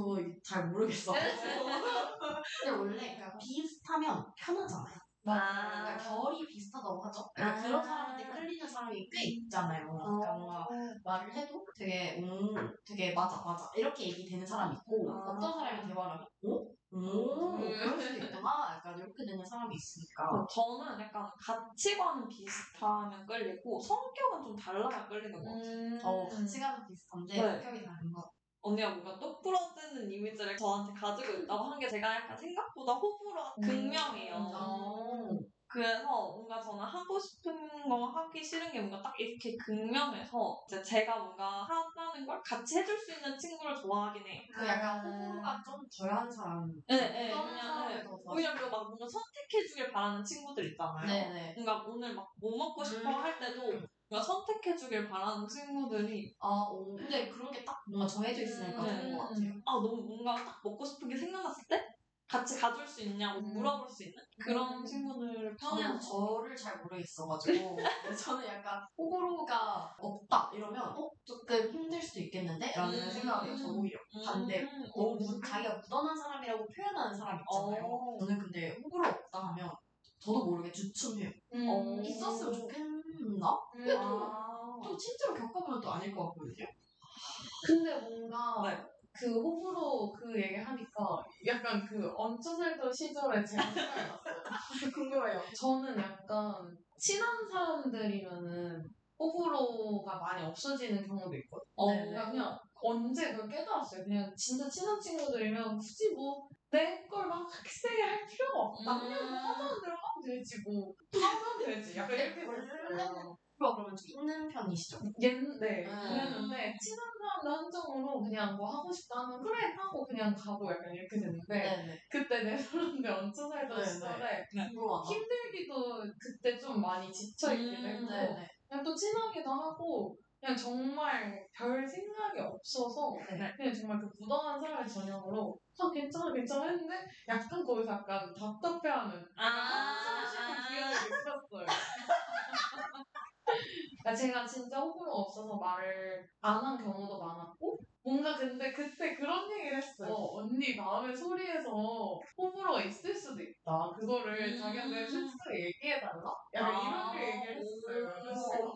저잘 모르겠어. 근데 원래 그러니까 비슷하면 편하잖아요. 그러니까 결이 비슷하다고 하죠. 그러니까 아. 그런 사람한테 끌리는 사람이 꽤 있잖아요. 그러니까 뭔가 말을 해도 되게 음 되게 맞아 맞아 이렇게 얘기되는 사람이 있고 아. 어떤 사람이 대화를 하면 오? 오 그럴 수도 있구나 약간 이렇게 되는 사람이 있으니까 어, 저는 약간 가치관은 비슷하면 끌리고 성격은 좀 달라야 끌리는 것 같아요. 음. 어 가치관은 비슷한데 네. 성격이 다른 거 언니가 뭔가 똑부러지는 이미지를 저한테 가지고 있다고 한 게 제가 약간 생각보다 호불호가 극명해요. 어. 그래서 뭔가 저는 하고 싶은 거 하기 싫은 게 뭔가 딱 이렇게 극명해서 이제 제가 뭔가 하다는 걸 같이 해줄 수 있는 친구를 좋아하긴 해요. 그 약간 호불호가 좀 덜한 사람 네, 네. 어떤 그냥 네. 오히려 막 뭔가 선택해주길 바라는 친구들 있잖아요. 네네 뭔가 오늘 막 뭐 먹고 싶어 음. 할 때도 뭔가 선택해주길 바라는 친구들이 아, 오. 근데 그런 게 딱 뭔가 정해져 있으니까 네. 좋은 것 같아요. 아 너무 뭔가 딱 먹고 싶은 게 생각났을 때 같이 가줄 수 있냐고 음. 물어볼 수 있는 그런 친구들을 저는 편해서 저를 잘 모르겠어가지고 저는 약간 호불호가 없다 이러면 어? 조금 힘들 수도 있겠는데? 라는 음. 생각을 해요 저 오히려 반대 음. 너무 무- 자기가 무던한 사람이라고 표현하는 사람 있잖아요 어. 저는 근데 호불호 없다 하면 저도 모르게 주춤해요 어. 있었으면 좋겠나? 음. 아. 또 실제로 겪어보면 또 아닐 것 같거든요 근데 뭔가 네. 그 호불호 그 얘기 하니까 약간 그 얹혀 살던 시절에 제가 생각이 났어요. 궁금해요 저는 약간 친한 사람들이면은 호불호가 많이 없어지는 경우도 있거든요. 어. 그러니까 그냥 언제 그걸 깨달았어요. 그냥 진짜 친한 친구들이면 굳이 뭐 내 걸막 세게 할 필요가 없다. 그냥 뭐 하자는 대로 하면 되지 뭐 하면 되지. 약간 이렇게 호불호가 그러면 좀 있는 편이시죠? 옛, 네. 음. 그랬는데 친한 사람들 한정으로 그냥 뭐 하고 싶다 하면 그래 하고 그냥 가고 약간 이렇게 됐는데 네네 그때 내 사람들 얹혀 살던 네, 시절에 궁금하다 힘들기도 그때 좀 많이 지쳐있기도 음, 했고 네네 그냥 또 친하기도 하고 그냥 정말 별 생각이 없어서 네. 그냥 정말 그 무던한 사람의 전형으로 아 괜찮아 괜찮아 했는데 약간 거기서 약간 답답해하는 아. 한숨 기억이 있었어요. 그러니까 제가 진짜 호불호 없어서 말을 안 한 경우도 많았고 뭔가 근데 그때 그런 얘기를 했어요. 언니 마음의 소리에서 호불호가 있을 수도 있다. 그거를 음. 자기한테 솔직하게 얘기해달라? 약간 아. 이렇게 얘기를 했어요. 그래서.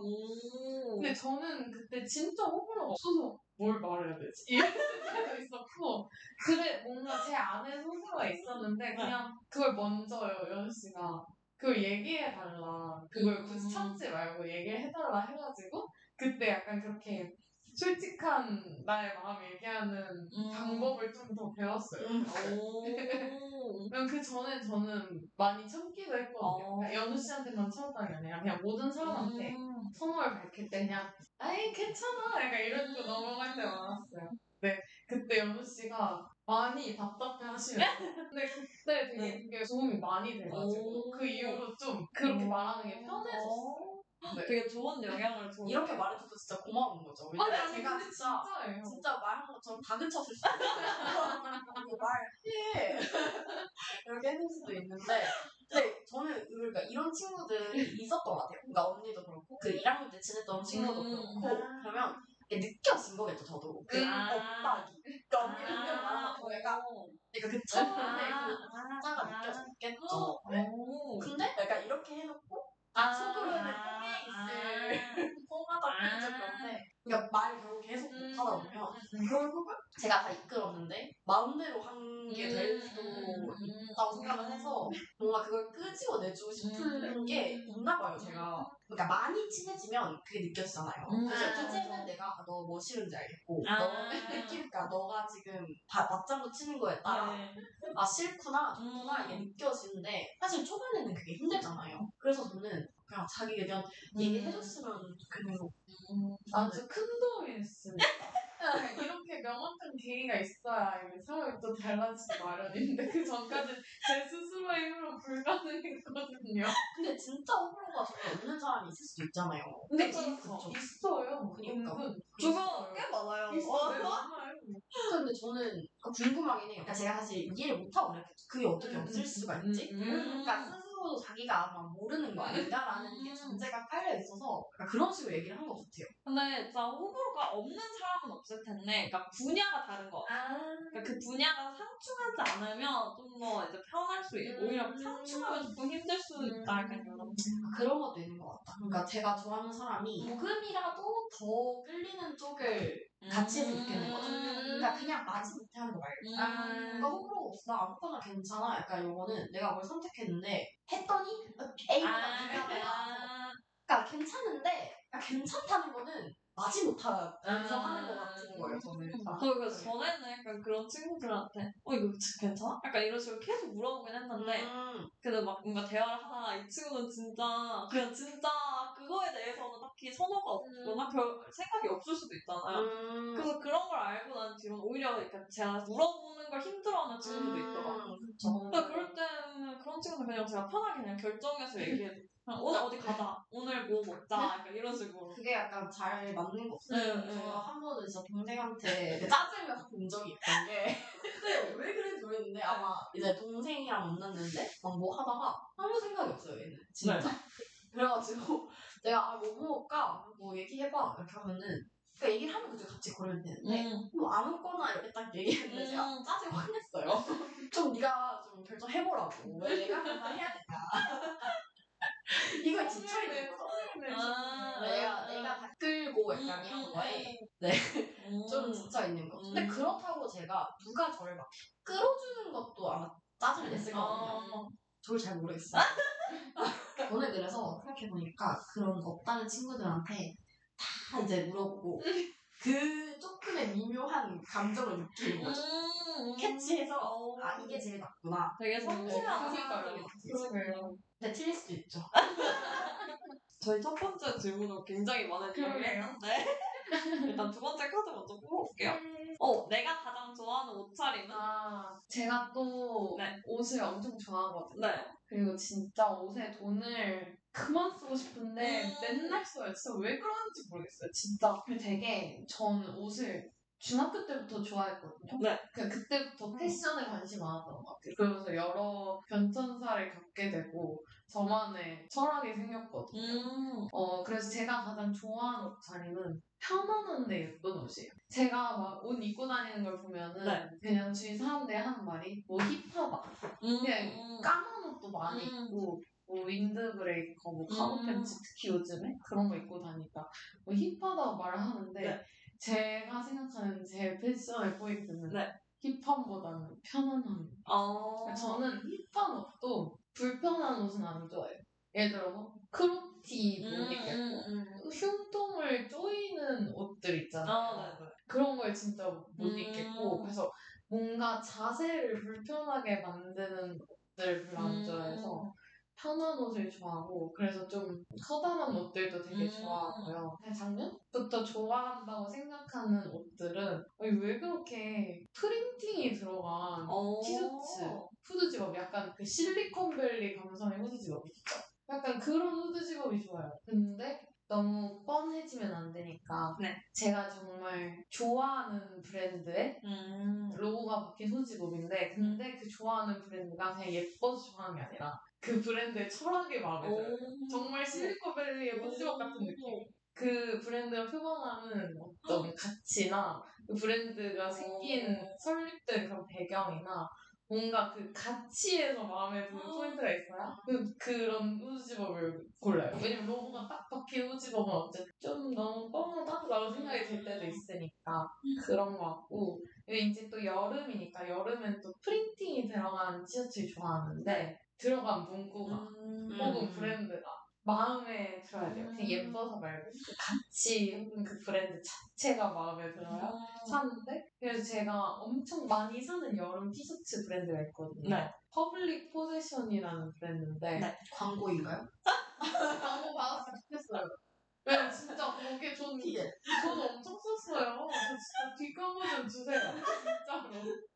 근데 저는 그때 진짜 호불호가 없어서 뭘 말해야 되지? 이런 때도 있었고 그래 뭔가 제 안에 호불호가 있었는데 그냥 그걸 먼저요 연우 씨가 그걸 얘기해 달라 그걸 굳이 음. 참지 말고 얘기를 해달라 해가지고 그때 약간 그렇게 솔직한 나의 마음 얘기하는 음. 방법을 좀 더 배웠어요. 음. 그 전에 저는 많이 참기도 했거든요. 어. 그러니까 연우 씨한테만 참았던 게 아니라 그냥 모든 사람한테 음. 선호를 밝힐 때 그냥 아이 괜찮아 약간 이러고 넘어갈 때 많았어요. 네 그때 연우 씨가 많이 답답해 하시면서 근데 그때 되게 그게 도움이 많이 돼가지고 오. 그 이후로 좀 그렇게 말하는 게 편해졌어요. 네. 되게 좋은 영향을 줘. 이렇게 말해줘도 진짜 고마운 거죠 왜냐면 아니 아니 제가 근데 진짜 진짜예요. 진짜 말한 것처럼 다그쳤을 수도 있어요. 이거 말해. 이렇게 했을 수도 있는데. 근데 저는 그러니까 이런 친구들이 있었던 것 같아요. 그러니까 언니도 그렇고 그 1학년 때 지냈던 친구도 음. 그렇고 그러면 이게 느껴진 거겠죠 저도. 그 아. 없다기. 그러니까 언니가 그냥 말한 거 내가 그러니까 그 처음에 그 진짜가 느껴졌겠죠. 오. 근데 약간 이렇게 해놓고 아. 속으로는 뽕에 있을 뽕하다 아. 보니까 그런데 그러니까 말 결국 계속 음. 못하다 보면 결국은 제가 다 이끌었는데 마음대로 한 게 될 수도 있다고 생각을 해서 뭔가 그걸 끄집어내주고 싶은 음. 게 있나 봐요 제가 그러니까 많이 친해지면 그게 느껴지잖아요 음. 그래서 아, 이제는 맞아. 내가 너뭐 싫은지 알겠고 아. 너 느끼니까 너가 지금 다 맞장구 치는 거에 따라 네. 아 싫구나 좋구나 음. 이게 느껴지는데 사실 초반에는 그게 힘들잖아요 그래서 저는 그냥 자기 의견 얘기해줬으면 좋겠는 아주 큰 도움이 됐습니다. 이렇게 명확한 계기가 있어야 이게 상황이 또 달라지지 마련인데 그 전까지 제 스스로의 힘으로 불가능했거든요. 근데 진짜 호불호가 전혀 없는 사람이 있을 수도 있잖아요 근데 그쵸, 있어, 그쵸. 있어요. 그니까. 은근 있어요. 꽤 많아요. 있어, 네, 많아요. 근데 저는 궁금하긴 해요 그러니까 제가 사실 이해를 못하고 그랬죠 그게 어떻게 음, 없을 음, 수가 음, 있지? 음. 그러니까 스스로도 자기가 아마 모르는 거 아닌가라는 게 음. 전제가 깔려 있어서 그러니까 그런 식으로 얘기를 한 것 같아요 근데 진짜 호불호가 없는 사람은 없을 텐데, 그러니까 분야가 다른 거. 아, 그러니까 그 분야가 상충하지 않으면 좀 더 이제 편할 수 있고, 음. 오히려 상충하면 조금 힘들 수 있다. 약간 이런. 그런 것도 있는 것 같다 그러니까 제가 좋아하는 사람이 조금이라도 더 끌리는 쪽을 같이 했으면 좋겠는 거죠. 그러니까 그냥 마지 못해 하는 거 말고. 음. 그러니까 호불호 없어. 나 아무거나 괜찮아. 약간 요거는 내가 뭘 선택했는데 했더니 B가 더 나아서. 아, 그러니까 괜찮은데 그러니까 괜찮다는 거는 마지 못하면서 아. 하는 거 같은 거예요 저는 저 그래서 전에는 약간 그런 친구들한테 어 이거 진짜 괜찮아? 약간 이런 식으로 계속 물어보긴 했는데 음, 근데 막 뭔가 대화를 하다가 이 친구는 진짜 그냥 진짜 그거에 대해서는 딱히 선호가 없거나 별 생각이 없을 수도 있잖아요. 음. 그래서 그런 걸 알고 난 뒤로는 오히려 약간 제가 물어보는 걸 힘들어하는 친구들도 있더라고요. 음. 그러니까 그럴 때는 그런 친구는 그냥 제가 편하게 그냥 결정해서 얘기해도 오늘 어디 가자. 오늘 뭐 먹자. 약간 이런 식으로. 그게 약간 잘 맞는 거 네, 같아요. 네. 저한 번은 진짜 동생한테 짜증을 본 적이 있던 게 근데 왜 그런지 모르겠는데 아마 이제 동생이랑 만났는데 막 뭐 하다가 아무 생각이 없어요 얘는 진짜 네. 그래가지고 내가 아, 뭐 먹을까? 뭐 얘기해봐 이렇게 하면은 그러니까 얘기를 하면 그저 같이 고르면 되는데 음. 뭐 아무거나 이렇게 딱 얘기했는데 제가 음. 짜증 확 냈어요 좀 네가 좀 결정해보라고 왜 내가 항상 해야 될까 이거 지쳐 있는 거죠 아, 내가 내가 다 끌고 약간 이런 거에 음. 좀 지쳐 있는 거죠. 근데 음. 그렇다고 제가 누가 저를 막 끌어주는 것도 아마 짜증을 냈을 거거든요. 어. 저를 잘 모르겠어요. 저는 그래서 생각해보니까 그런 없다는 친구들한테 다 이제 물어보고 그 조금의 미묘한 감정을 느끼는 거죠. 음. 캐치해서 어. 아 이게 제일 낫구나. 되게. 사람들이 많죠. 그래요. 근데 틀릴 수도 있죠. 저희 첫 번째 질문으로 굉장히 많은 그러게요. 했는데 일단 두 번째 카드 먼저 뽑아볼게요. 어, 내가 가장 좋아하는 옷차림은? 아, 제가 또 네. 옷을 엄청 좋아하거든요. 네. 그리고 진짜 옷에 돈을 그만 쓰고 싶은데 음. 맨날 써요. 진짜 왜 그러는지 모르겠어요. 진짜. 근데 되게 전 옷을 중학교 때부터 좋아했거든요. 네. 그 그때부터 패션에 관심이 많았던 것 같아요. 그러면서 여러 변천사를 겪게 되고 저만의 철학이 생겼거든요. 음. 어, 그래서 제가 가장 좋아하는 옷차림은 편안한데 예쁜 옷이에요. 제가 막 옷 입고 다니는 걸 보면은 네. 그냥 주위 사람들이 하는 말이 뭐 힙하다. 음. 그냥 까만 옷도 많이 음. 입고 뭐 윈드브레이커, 뭐 카고 음. 팬츠 특히 요즘에 그런 거 입고 다니까 뭐 힙하다고 말을 하는데 네. 제가 생각하는 제 패션의 포인트는 네. 힙함보다는 편안함. 어. 저는 힙한 옷도 불편한 옷은 안 좋아해요. 예를 들어 뭐 크롭티 못 음, 입겠고 음, 음. 흉통을 조이는 옷들 있잖아요. 아, 네, 네. 그런 걸 진짜 못 음. 입겠고 그래서 뭔가 자세를 불편하게 만드는 옷들 별로 안 음. 좋아해서 편한 옷을 좋아하고 그래서 좀 커다란 옷들도 되게 음. 좋아하고요. 그냥 작년부터 좋아한다고 생각하는 옷들은 아니, 왜 그렇게 프린팅이 들어간 어. 티셔츠, 후드 집업 약간 그 실리콘밸리 감성의 후드 집업 있죠? 약간 그런 후드 집업이 좋아요. 근데 너무 뻔해지면 안 되니까 네. 제가 정말 좋아하는 브랜드의 음. 로고가 박힌 후드집업인데 근데 그 좋아하는 브랜드가 그냥 예뻐서 좋아하는 게 아니라 그 브랜드의 철학이 마음에 들어요. 오. 정말 실리콘밸리의 후드집업 같은 느낌. 그 브랜드가 표방하는 어떤 가치나 그 브랜드가 생긴 설립된 그런 배경이나 뭔가 그 가치에서 마음에 드는 포인트가 있어야 그, 그런 후지법을 골라요. 왜냐면 로고가 딱 박힌 후지법은 어쨌든 좀 너무 뻔하다 라고 생각이 들 때도 있으니까 그런 것 같고 이제 또 여름이니까 여름엔 또 프린팅이 들어간 티셔츠를 좋아하는데 들어간 문구가 음. 혹은 브랜드가 마음에 들어야 돼요. 그냥 음. 예뻐서 말고 그 가치 혹은 그 브랜드 자체가 마음에 들어요. 사는데 그래서 제가 엄청 많이 사는 여름 티셔츠 브랜드가 있거든요. 네. Public Possession이라는 브랜드인데 네. 광고인가요? 광고 받았으면 좋겠어요. 네, 진짜 거기에 전. 전 엄청 썼어요. 저 진짜 뒷광고 좀 주세요. 진짜로.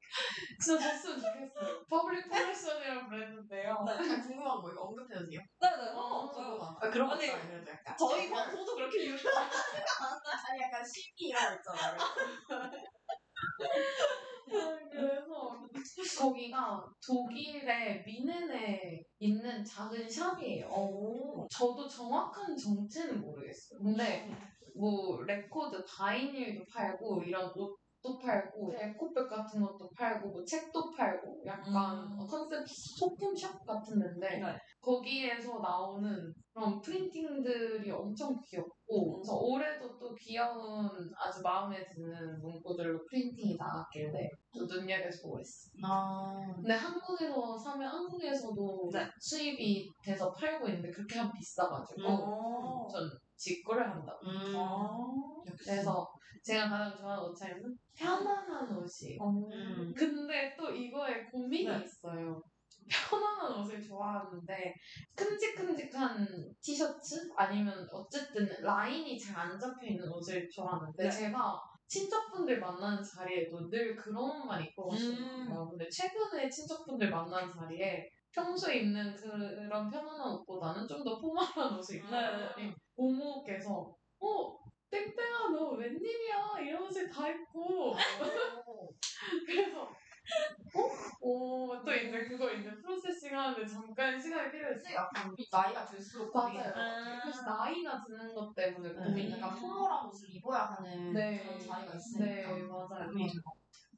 진짜 줬으면 좋겠어요. Public Possession이라는 브랜드인데요. 잘 궁금한 거 이거 언급해도 돼요? 네네. 어, 상관없어요. 아, 그런 거 아니. 그래도 약간. 저희 방송도 그렇게 유명해. 아니 약간 시기 이런 거 있잖아요. 그래서 거기가 독일의 뮌헨에 있는 작은 샵이에요. 저도 정확한 정체는 모르겠어요. 근데 뭐 레코드, vinyl도 팔고 이런 옷 도 팔고 에코백 같은 것도 팔고 뭐 책도 팔고 약간 음. 컨셉 소품샵 같은 데인데 네. 거기에서 나오는 그런 프린팅들이 엄청 귀엽고 그래서 올해도 또 귀여운 아주 마음에 드는 문구들로 프린팅이 나왔길래 또 눈여겨보고 있어요. 아. 근데 한국에서 사면 한국에서도 네. 수입이 돼서 팔고 있는데 그렇게 하면 비싸가지고 어. 전 직구를 한다고. 음. 어. 그래서 제가 가장 좋아하는 옷차림은 편안한 옷이에요. 음. 근데 또 이거에 고민이 네. 있어요. 편안한 옷을 좋아하는데 큼직큼직한 티셔츠 아니면 어쨌든 라인이 잘 안 잡혀 있는 옷을 좋아하는데 네. 제가 친척분들 만나는 자리에도 늘 그런 옷만 입고 음. 갔어요. 근데 최근에 친척분들 만나는 자리에 평소에 입는 그런 편안한 옷보다는 좀 더 포멀한 옷을 네. 갔더니 고모께서 어 땡땡아 너 웬일이야 이런 옷을 다 입고 그래서 어? 어, 또 이제 그거 이제 프로세싱 하는데 잠깐 시간이 필요했어요. 약간 나이가 들수록 고민이. 될것 같아요. 그래서 나이가 드는 것 때문에 네. 고민이 약간 포멀한 옷을 입어야 하는 네. 그런 자리가 있으니까 네, 맞아요.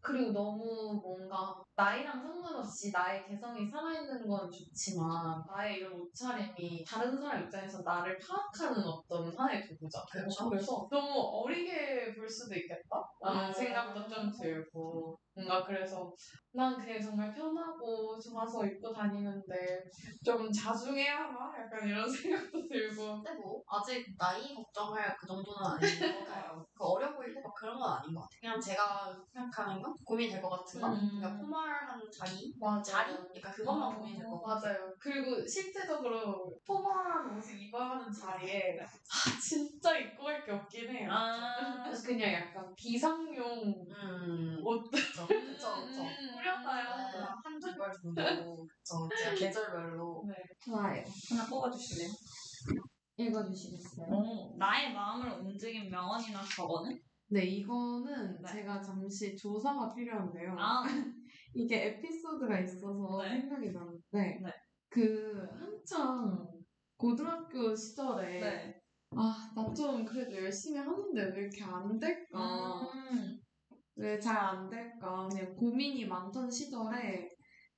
그리고 너무 뭔가 나이랑 상관없이 나의 개성이 살아있는 건 좋지만 나의 이런 옷차림이 다른 사람 입장에서 나를 파악하는 어떤 하나의 도구죠. 그렇죠. 그래서 너무 어리게 볼 수도 있겠다 라는 아. 생각도 좀 들고 뭔가 그래서 난 그냥 정말 편하고 좋아서 입고 다니는데 좀 자중해야 하나? 약간 이런 생각도 들고 근데 뭐 아직 나이 걱정할 그 정도는 아닌 것 같아요. 그 어려 보이고 막 그런 건 아닌 것 같아요. 그냥 제가 생각하는 건 고민이 될 것 같은 건 음. 그러니까 포멀 한 자리, 맞아요. 자리, 그러니까 그것만 고민이 될것 같아요. 맞아요. 그리고 실제적으로 포멀한 옷을 입어야 하는 자리에 아, 진짜 입고 갈게 없긴 해요. 아. 그래서 그냥 약간 비상용 음, 옷 그쵸, 그쵸, 그쵸. 뿌렸나요? 네, 한두 벌 정도, 그쵸, 진짜 계절별로. 네. 좋아요. 하나 뽑아주실래요? 읽어주시겠어요? 오, 나의 마음을 움직인 명언이나 저거는? 네, 이거는 네. 제가 잠시 조사가 필요한데요. 아, 이게 에피소드가 있어서 네. 생각이 나는데, 네. 그 한창 고등학교 시절에 네. 아, 나 좀 그래도 열심히 하는데 왜 이렇게 안 될까? 음. 왜잘 안 될까? 그냥 고민이 많던 시절에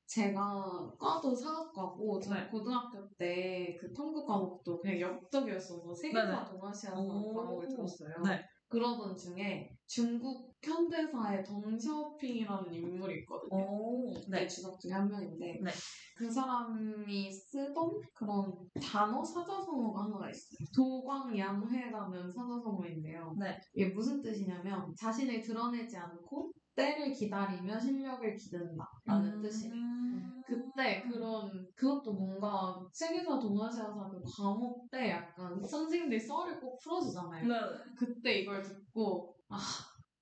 제가 과도 사학과고 저 네. 고등학교 때 그 탐구 과목도 그냥 역적이었어서 세계사 네네. 동아시아사 오. 과목을 들었어요. 네. 그러던 중에 중국 현대사의 덩샤오핑이라는 인물이 있거든요. 오, 네, 네. 주석 중에 한 명인데 네. 그 사람이 쓰던 그런 단어 사자성어가 하나가 있어요. 도광양회라는 사자성어인데요. 네. 이게 무슨 뜻이냐면 자신을 드러내지 않고 때를 기다리며 실력을 기른다라는 뜻이에요. 음. 그때 그런 그것도 뭔가 세계사 동아시아사 그 과목 때 약간 선생님들이 썰을 꼭 풀어주잖아요. 네. 그때 이걸 듣고 아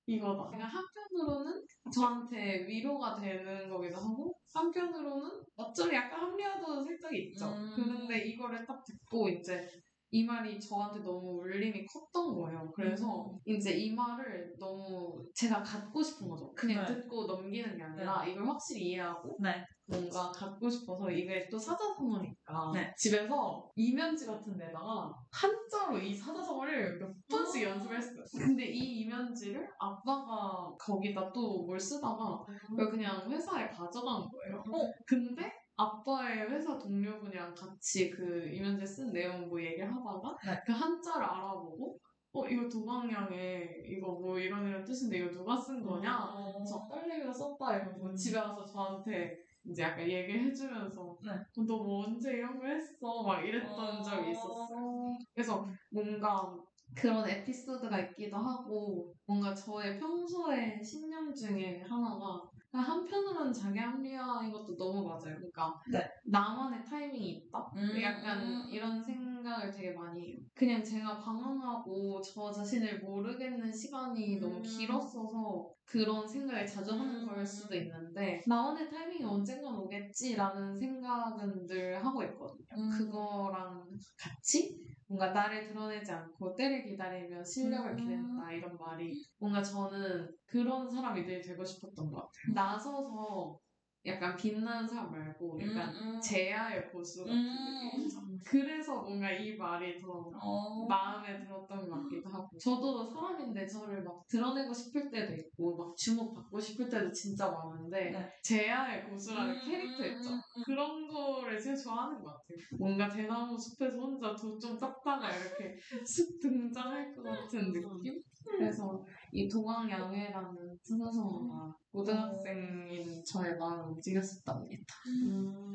이거다. 그냥 한편으로는 저한테 위로가 되는 거기도 하고 한편으로는 어쩌면 약간 합리화도 살짝 있죠. 음. 그런데 이거를 딱 듣고 이제 이 말이 저한테 너무 울림이 컸던 거예요. 그래서 이제 이 말을 너무 제가 갖고 싶은 거죠. 그냥 네. 듣고 넘기는 게 아니라 이걸 확실히 이해하고 네. 뭔가 갖고 싶어서 이게 또 사자성어니까 네. 집에서 이면지 같은 데다가 한자로 이 사자성어를 몇 번씩 연습했어요. 근데 이 이면지를 아빠가 거기다 또 뭘 쓰다가 그걸 그냥 회사에 가져간 거예요. 어. 근데 아빠의 회사 동료분이랑 같이 그 이면지 쓴 내용 뭐 얘기를 하다가 네. 그 한자를 알아보고 어 이거 도방량에 이거 뭐 이런 이런 뜻인데 이거 누가 쓴 거냐? 어. 저 딸내미가 썼다 이러고 집에 와서 저한테 이제 약간 얘기를 해주면서 네. 어, 너뭐 언제 이런 거 했어? 막 이랬던 적이 있었어. 그래서 뭔가 그런 에피소드가 있기도 하고 뭔가 저의 평소의 신념 중에 하나가 한편으로는 자기 합리화인 것도 너무 맞아요. 그러니까 네. 나만의 타이밍이 있다? 음. 약간 이런 생각을 되게 많이 해요. 그냥 제가 방황하고 저 자신을 모르겠는 시간이 너무 음. 길었어서 그런 생각을 자주 하는 음. 걸 수도 있는데 나만의 타이밍이 언젠간 오겠지라는 생각은 늘 하고 있거든요. 음. 그거랑 같이 뭔가 나를 드러내지 않고 때를 기다리며 실력을 음. 기른다 이런 말이 뭔가 저는 그런 사람이 늘 되고 싶었던 것 같아요. 나서서 약간 빛나는 사람 말고 약간 음. 제야의 고수 같은 음. 느낌이죠. 그래서 뭔가 이 말이 더 어. 마음에 들었던 것 같기도 하고 저도 사람인데 저를 막 드러내고 싶을 때도 있고 막 주목받고 싶을 때도 진짜 많은데 네. 제야의 고수라는 음, 캐릭터 있죠 음, 음. 그런 거를 제일 좋아하는 것 같아요 뭔가 대나무 숲에서 혼자 도좀 닦다가 이렇게 슥 등장할 것 같은 느낌? 그래서 이 동왕양회라는 사자성어가 고등학생인 저의 마음을 움직였었답니다 음.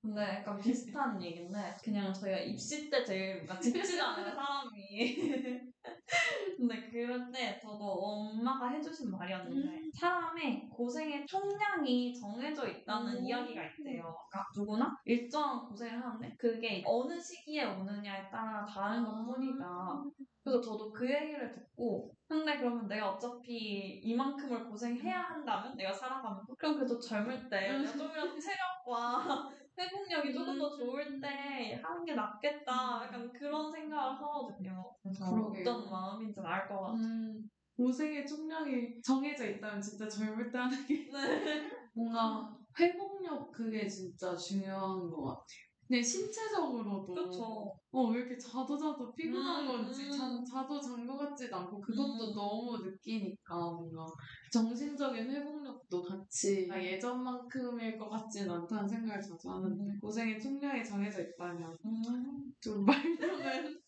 근데 약간 비슷한 얘기인데 그냥 저희가 입시 때 제일 뭔가 짚지도 않은 사람이 근데 그럴 때 저도 엄마가 해주신 말이었는데 음. 사람의 고생의 총량이 정해져 있다는 음. 이야기가 있대요. 그러니까 누구나 일정한 고생을 하는데 그게 어느 시기에 오느냐에 따라 다른 아. 것뿐이다. 그래서 저도 그 얘기를 듣고 근데 그러면 내가 어차피 이만큼을 고생해야 한다면 내가 살아가면서 그럼 그래도 젊을 때 음. 좀이라도 체력과 회복력이 조금 더 좋을 때 하는 게 낫겠다. 약간 그런 생각을 하거든요. 어떤 마음인지 알 것 같아요. 음, 고생의 총량이 정해져 있다면 진짜 젊을 때 하는 게 네. 뭔가 회복력 그게 진짜 중요한 것 같아요. 근데 신체적으로도 그렇죠. 어, 왜 이렇게 자도 자도 피곤한 음, 건지 음. 자, 자도 잔 것 같지도 않고 그것도 음. 너무 느끼니까 뭔가 정신적인 회복력도 같이 아, 예전만큼일 것 같지는 않다는 생각을 자주 하는데 음. 고생의 총량이 정해져 있다면 음. 좀 말년을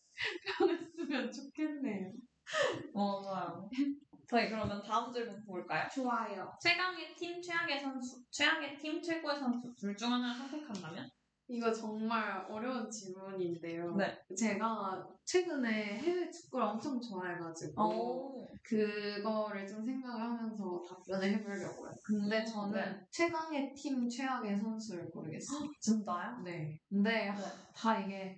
편했으면 좋겠네요. 맞아요. 저희 그러면 다음 질문 볼까요? 좋아요. 최강의 팀, 최악의 선수, 최악의 팀, 최고의 선수 둘 중 하나를 선택한다면? 이거 정말 어려운 질문인데요. 네. 제가 최근에 해외 축구를 엄청 좋아해가지고 오. 그거를 좀 생각을 하면서 답변을 해보려고요. 근데 음, 저는 네. 최강의 팀, 최악의 선수를 모르겠어요. 진짜요? 네. 근데 다 이게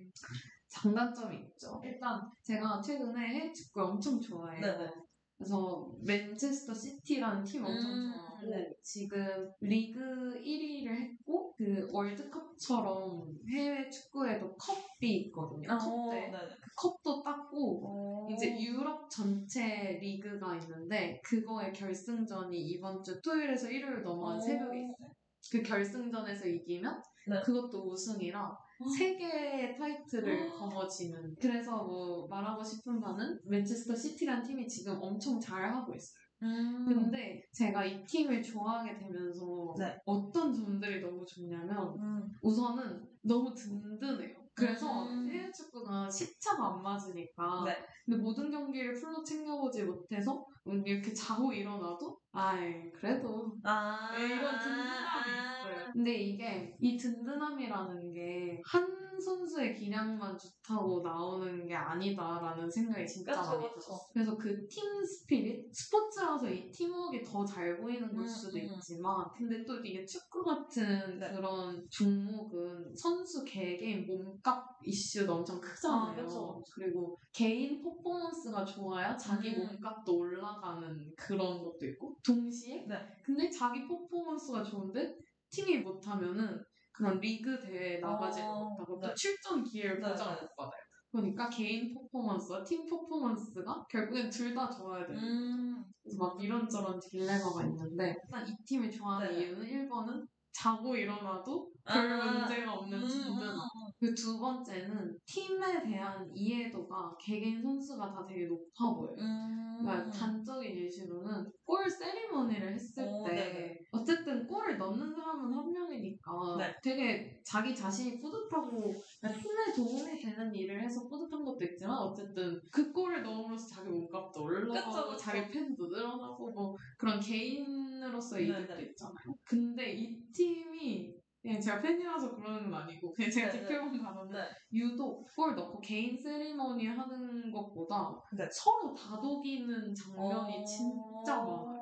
장단점이 있죠. 일단 제가 최근에 해외 축구를 엄청 좋아해요. 네네. 그래서 맨체스터 시티라는 팀 엄청 음, 좋아하고 네. 지금 리그 1위를 했고 그 월드컵처럼 해외 축구에도 컵이 있거든요. 어, 컵대. 네네. 그 컵도 땄고 오. 이제 유럽 전체 리그가 있는데 그거의 결승전이 이번 주 토요일에서 일요일 넘어간 오. 새벽에 있어요. 그 결승전에서 이기면 네. 그것도 우승이라 세 개의 타이틀을 거머쥐는. 그래서 뭐 말하고 싶은 바는 맨체스터 시티라는 팀이 지금 엄청 잘하고 있어요. 음. 근데 제가 이 팀을 좋아하게 되면서 네. 어떤 점들이 너무 좋냐면 음. 우선은 너무 든든해요. 그래서 음. 해외 축구가 시차가 안 맞으니까 네. 근데 모든 경기를 full로 챙겨보지 못해서 이렇게 자고 일어나도 아이 그래도 아. 네, 이런 든든함이 있어요. 근데 이게 이 든든함이라는 게 한 선수의 기량만 좋다고 나오는 게 아니다라는 생각이 진짜 그쵸, 많이 그쵸. 들었어요. 그래서 그 team spirit 스포츠라서 이 팀워크가 더 잘 보이는 걸 음, 수도 음. 있지만 근데 또 이게 축구 같은 네. 그런 종목은 선수 개개인 몸값 이슈도 엄청 크잖아요. 아. 그리고 개인 퍼포먼스가 좋아야 자기 음. 몸값도 올라 가는 그런 것도 있고 동시에 네. 근데 자기 퍼포먼스가 좋은데 팀이 못하면은 그런 리그 대회에 나가지도 어, 못하고 네. 또 출전 기회를 네, 보장을 네. 못 받아요. 그러니까 개인 퍼포먼스와 팀 퍼포먼스가 결국엔 둘 다 좋아야 돼요. 음. 그래서 막 이런저런 딜레마가 있는데 일단 이 팀을 좋아하는 네. 이유는 1번은 자고 일어나도 별 아. 문제가 없는 음, 든든함. 그두 번째는 팀에 대한 이해도가 개개인 선수가 다 되게 높아 보여요. 음. 그러니까 단적인 예시로는 골 세리머니를 했을 오, 때 네네. 어쨌든 골을 넣는 사람은 한 명이니까 네. 되게 자기 자신이 뿌듯하고 그러니까 팀에 도움이 되는 일을 해서 뿌듯한 것도 있지만 어쨌든 그 골을 넣음으로써 자기 몸값도 올라가고. 자기 팬도 늘어나고 뭐 그런 개인으로서의 네네. 이득도 있잖아요. 근데 이 팀이 그냥 제가 팬이라서 그러는 건 아니고 그냥 제가 네네. 지켜본 바로는 네. 유독 골 넣고 개인 세리머니 하는 것보다 네. 서로 다독이는 장면이 어. 진짜 많아요.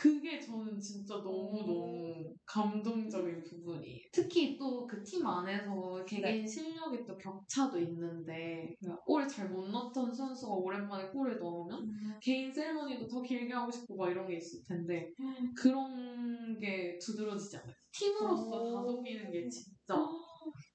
그게 저는 진짜 너무너무 감동적인 부분이에요. 특히 또 그 팀 안에서 개개인 실력이 또 격차도 있는데 골을 잘못 넣었던 선수가 오랜만에 골을 넣으면 개인 세리머니도 더 길게 하고 싶고 막 이런 게 있을 텐데 그런 게 두드러지지 않아요. 팀으로서 오. 다독이는 게 진짜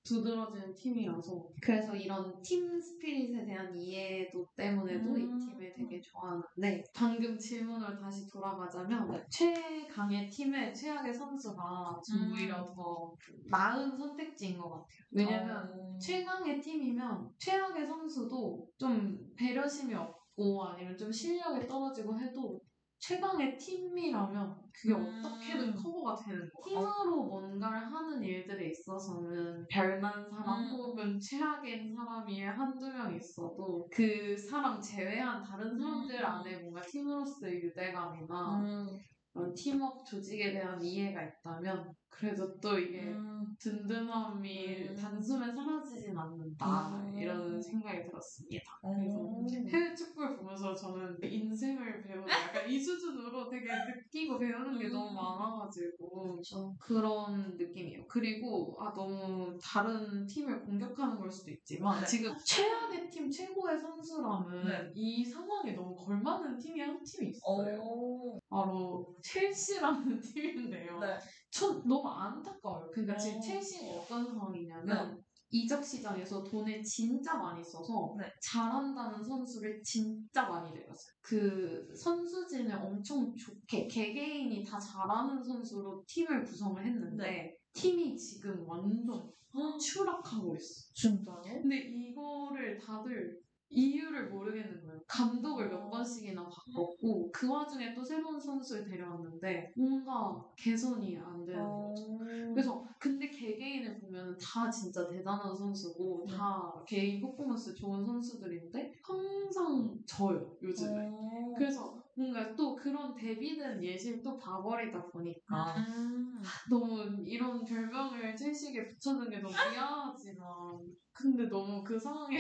두드러지는 팀이라서 그래서 이런 팀 스피릿에 대한 이해도 때문에도 음. 이 팀을 되게 좋아하는데 방금 질문으로 다시 돌아가자면 네. 최강의 팀의 최악의 선수가 좀 음. 오히려 더 나은 선택지인 것 같아요. 왜냐면 어. 최강의 팀이면 최악의 선수도 좀 배려심이 없고 아니면 좀 실력이 떨어지고 해도 최강의 팀이라면 그게 음. 어떻게든 커버가 되는 거예요. 팀으로 뭔가를 하는 일들에 있어서는 별난 사람 음. 혹은 최악인 사람이 한두 명 있어도 그 사람 제외한 다른 사람들 음. 안에 뭔가 팀으로서의 유대감이나 음. 팀워크 조직에 대한 이해가 있다면 그래도 또 이게 음. 든든함이 음. 단숨에 사라지진 않는다 음. 이런 생각이 들었습니다. 어. 그래서 해외 축구를 보면 보면서 저는 인생을 배우는 약간 이 수준으로 되게 느끼고 배우는 게 너무 많아가지고 그렇죠. 그런 느낌이에요. 그리고 아 너무 다른 팀을 공격하는 걸 수도 있지만 네. 지금 최악의 팀 최고의 선수라면 네. 이 상황에 너무 걸맞는 팀이 한 팀이 있어요. 오. 바로 첼시라는 팀인데요. 네. 전 너무 안타까워요. 그러니까 지금 어. 첼시는 어떤 상황이냐면 이적 시장에서 돈을 진짜 많이 써서 네. 잘한다는 선수를 진짜 많이 내렸어요. 그 선수진을 엄청 좋게 개개인이 다 잘하는 선수로 팀을 구성을 했는데 네. 팀이 지금 완전 추락하고 있어. 진짜요? 근데 이거를 다들 이유를 모르겠는 거예요. 감독을 몇 번씩이나 바꿨고 그 와중에 또 새로운 선수를 데려왔는데 뭔가 개선이 안 되는 거죠. 그래서 근데 개개인을 보면 다 진짜 대단한 선수고 다 개인 퍼포먼스 좋은 선수들인데 항상 져요 요즘에. 그래서 뭔가 또 그런 대비된 예시를 또 봐버리다 보니까 음. 너무 이런 별명을 첼시에게 붙여준 게 너무 미안하지만 근데 너무 그 상황에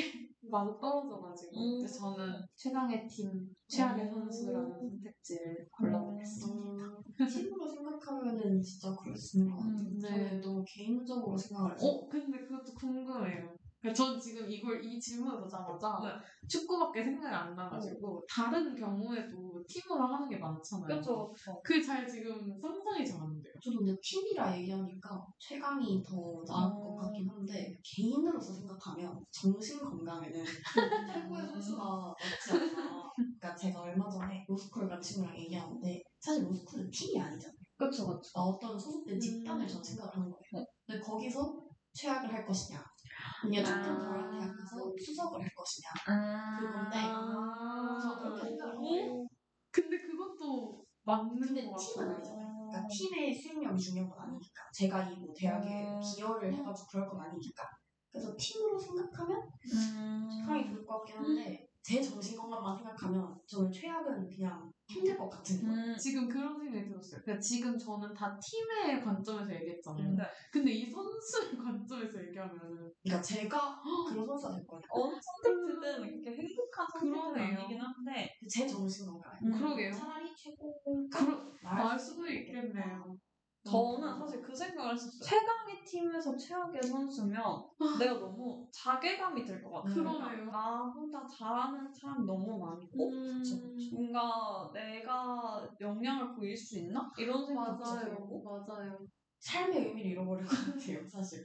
맞아 떨어져가지고 음. 근데 저는 최강의 팀 최악의 음. 선수라는 선택지를 골라보겠습니다. 팀으로 생각하면은 진짜 그럴 수 있는 것 같아요. 음, 네. 저는 너무 개인적으로 생각을 해서 어 근데 그것도 궁금해요. 그러니까 전 지금 이걸 이 질문을 보자마자 네. 축구밖에 생각이 안 나가지고 다른 경우에도 팀으로 하는 게 많잖아요. 그렇죠. 그게 잘 지금 상상이 잘 안 돼요. 저도 근데 팀이라 얘기하니까 최강이 더 나을 어. 것 같긴 한데 개인으로서 생각하면 정신 건강에는 최고의 선수가 맞지 않나. 그러니까 제가 얼마 전에 로스쿨 친구랑 얘기하는데 사실 로스쿨은 팀이 아니잖아요. 그렇죠, 그렇죠. 어떤 소속된 집단을 전 생각을 하는 거예요. 근데 거기서 최악을 할 것이냐, 아니면 조금 아. 덜한 대학 가서 수석을 할 것이냐. 아. 그건데 아, 저 그렇게 생각을 하고 근데 그것도 맞는 것 팀은 같아요. 아니잖아요. 그러니까 팀의 수익력이 중요한 건 아니니까. 제가 이 뭐 대학에 음. 기여를 해가지고 그럴 건 아니니까. 그래서 팀으로 생각하면 음. 최강이 좋을 것 같긴 한데 제 정신 건강만 생각하면 저는 최악은 그냥 힘들 것 같은 거예요. 음. 지금 그런 생각이 들었어요. 그러니까 지금 저는 다 팀의 관점에서 얘기했잖아요. 네. 근데 이 선수의 관점에서 얘기하면은 그러니까 제가 그런 선수가 될 거예요. 어느 선택지든 이렇게 행복한 선택은 그러네요. 아니긴 한데 제 정신 건강에. 음. 그러게요. 차라리 최고 그러, 알 수도 있겠네요. 저는 사실 그 생각을 했었어요. 최강의 팀에서 최악의 선수면 내가 너무 자괴감이 들 것 같아요. 그러네요. 나 혼자 잘하는 사람이 너무 많고 음, 뭔가 내가 영향을 보일 수 있나? 이런 생각도 맞아요. 들고 맞아요. 삶의 의미를 잃어버릴 것 같아요. 사실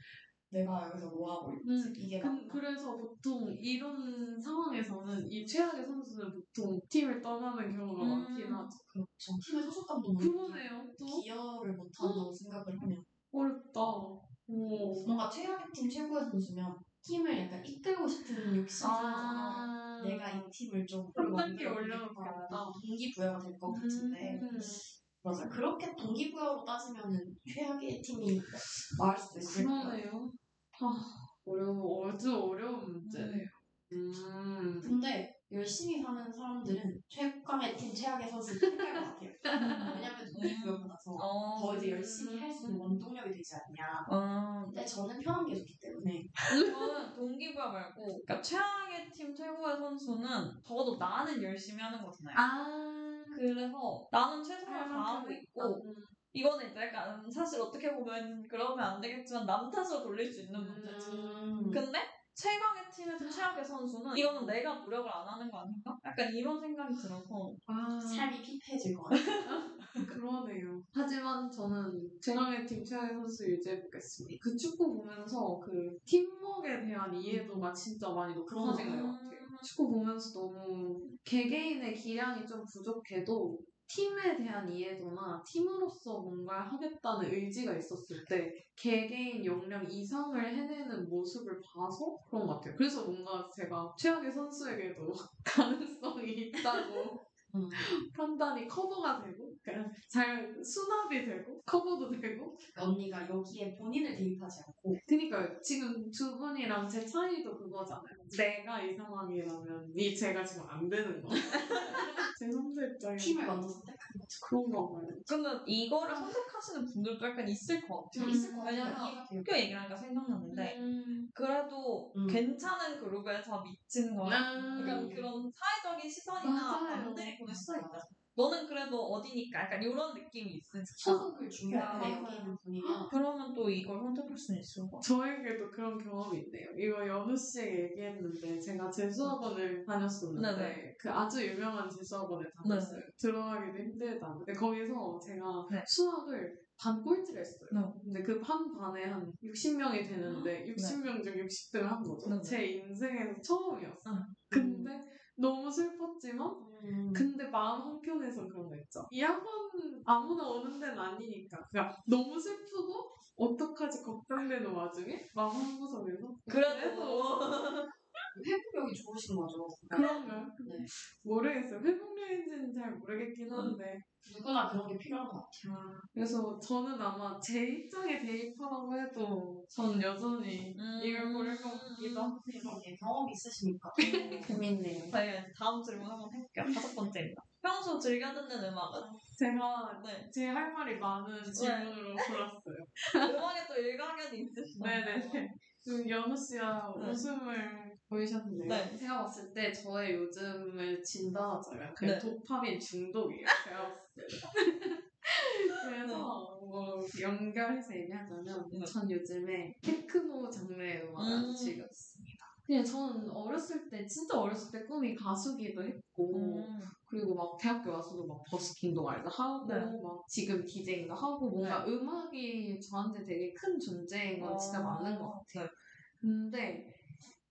내가 여기서 뭐 하고 있지 음, 이게 그? 그래서 보통 이런 상황에서는 이 최악의 선수는 보통 팀을 떠나는 경우가 음. 많긴 하죠. 그렇죠. 팀의 소속감도 그러네요. 또 기여를 못한다고 생각을 하면 어렵다. 오. 뭔가 최악의 팀 최고의 선수면 팀을 약간 이끌고 싶은 욕심이 아. 내가 이 팀을 좀 한 단계 만들어 올려놓겠다. 동기부여가 될 것 같은데 음. 맞아 그렇게 동기부여로 따지면은 최악의 팀이 나을 수도 있을 것 같아요. 아, 어려워, 아주 어려운 문제네요. 음. 근데 열심히 사는 사람들은 최강의 팀 최악의 선수 택할 것 같아요. 왜냐면 동기부여받아서 어. 더 이제 열심히 할 수 있는 원동력이 되지 않냐. 어. 근데 저는 편한 게 좋기 때문에 저는 동기부여 말고 그러니까 최악의 팀 최고의 선수는 적어도 나는 열심히 하는 거잖아요. 아. 그래서 나는 최선을 다하고 있고 음. 이거는 이제 약간 사실 어떻게 보면 그러면 안 되겠지만 남 탓으로 돌릴 수 있는 문제지. 음, 근데 최강의 팀에서 최악의 선수는 이거는 내가 노력을 안 하는 거 아닌가? 약간 이런 생각이 들어서 아. 삶이 피폐해질 것 같아요. 그러네요. 하지만 저는 최강의 팀 최강의 선수 유지해 보겠습니다. 그 축구 보면서 그 팀워크에 대한 이해도가 진짜 많이 높아진 것 음. 같아요. 축구 보면서 너무 개개인의 기량이 좀 부족해도 팀에 대한 이해도나 팀으로서 뭔가를 하겠다는 의지가 있었을 때 개개인 역량 이상을 해내는 모습을 봐서 그런 것 같아요. 그래서 뭔가 제가 최악의 선수에게도 가능성이 있다고 음. 판단이 커버가 되고 그냥 잘 수납이 되고 커버도 되고 언니가 여기에 본인을 대입하지 않고 그니까요 지금 두 분이랑 제 차이도 그거잖아요 내가 이 상황이라면 이 제가 지금 안 되는 거 제 선수 입장에 팀을 먼저 선택한 거. 그런 거 말이야. 근데 이거를 선택하시는 분들도 약간 있을 것 같아요. 좀 있을 것 같아요. 왜냐면. 학교 얘기하니까 생각났는데 그래도 음. 괜찮은 그룹에서 미친 거야. 약간 음. 그런 사회적인 시선이나. 남들이 보는 시선이 있다. 너는 그래도 어디니까 약간 이런 느낌이 있으니까 소속을 중요하게. 여기는 분이면 그러면 또 이걸 선택할 수는 있을 것 같아. 저에게도 그런 경험이 있네요. 이거 연우 씨에게 얘기했는데 제가 재수학원을 다녔었는데 네네. 그 아주 유명한 재수학원을 다녔어요. 들어가기도 힘들다. 근데 거기서 제가 네. 수학을 반 꼴찌를 했어요. 네. 근데 그 한 반에 한 60명이 되는데 60명 중 60등을 한 거죠. 네. 제 인생에서 처음이었어요. 응. 근데 너무 슬펐지만 음. 근데 마음 한켠에서 그런 거 있죠. 이 학원 아무나 오는 데는 아니니까. 그러니까 너무 슬프고 어떡하지 걱정되는 와중에 마음 한구석에서 그래도 회복력이 좋으신 거죠. 그런가요? 네. 모르겠어요. 회복력인지는 잘 모르겠긴 한데. 누구나 그런 게 필요한 것 같아요. 그래서 저는 아마 제 입장에 대입하라고 해도 전 여전히 음. 이걸 고를 것 같기도 하고. 경험이 있으시니까. 재밌네요. 저희가 이제 다음 질문 한번 해볼게요. 다섯 번째입니다. 평소 즐겨 듣는 음악은? 제가 네. 제 할 말이 많은 질문으로 골랐어요. 음악에 또 일가견이 있으시나요? 네네네. 그 연우 씨가 네. 웃음을 보이셨네요. 네. 제가 봤을 때 저의 요즘을 진단하자면 그 네. 도파민 중독이에요. 제가 봤을 때. 그래서 뭐 연결해서 얘기하자면 네. 전 요즘에 테크노 장르의 음악을 음. 즐겨 듣습니다. 그냥 저는 어렸을 때 진짜 어렸을 때 꿈이 가수기도 했고 음. 그리고 막 대학교 와서도 막 버스킹도 말도 하고 네. 막 지금 디제잉도 하고 뭔가 음악이 저한테 되게 큰 존재인 건 진짜 어, 많은 것 같아요. 네. 근데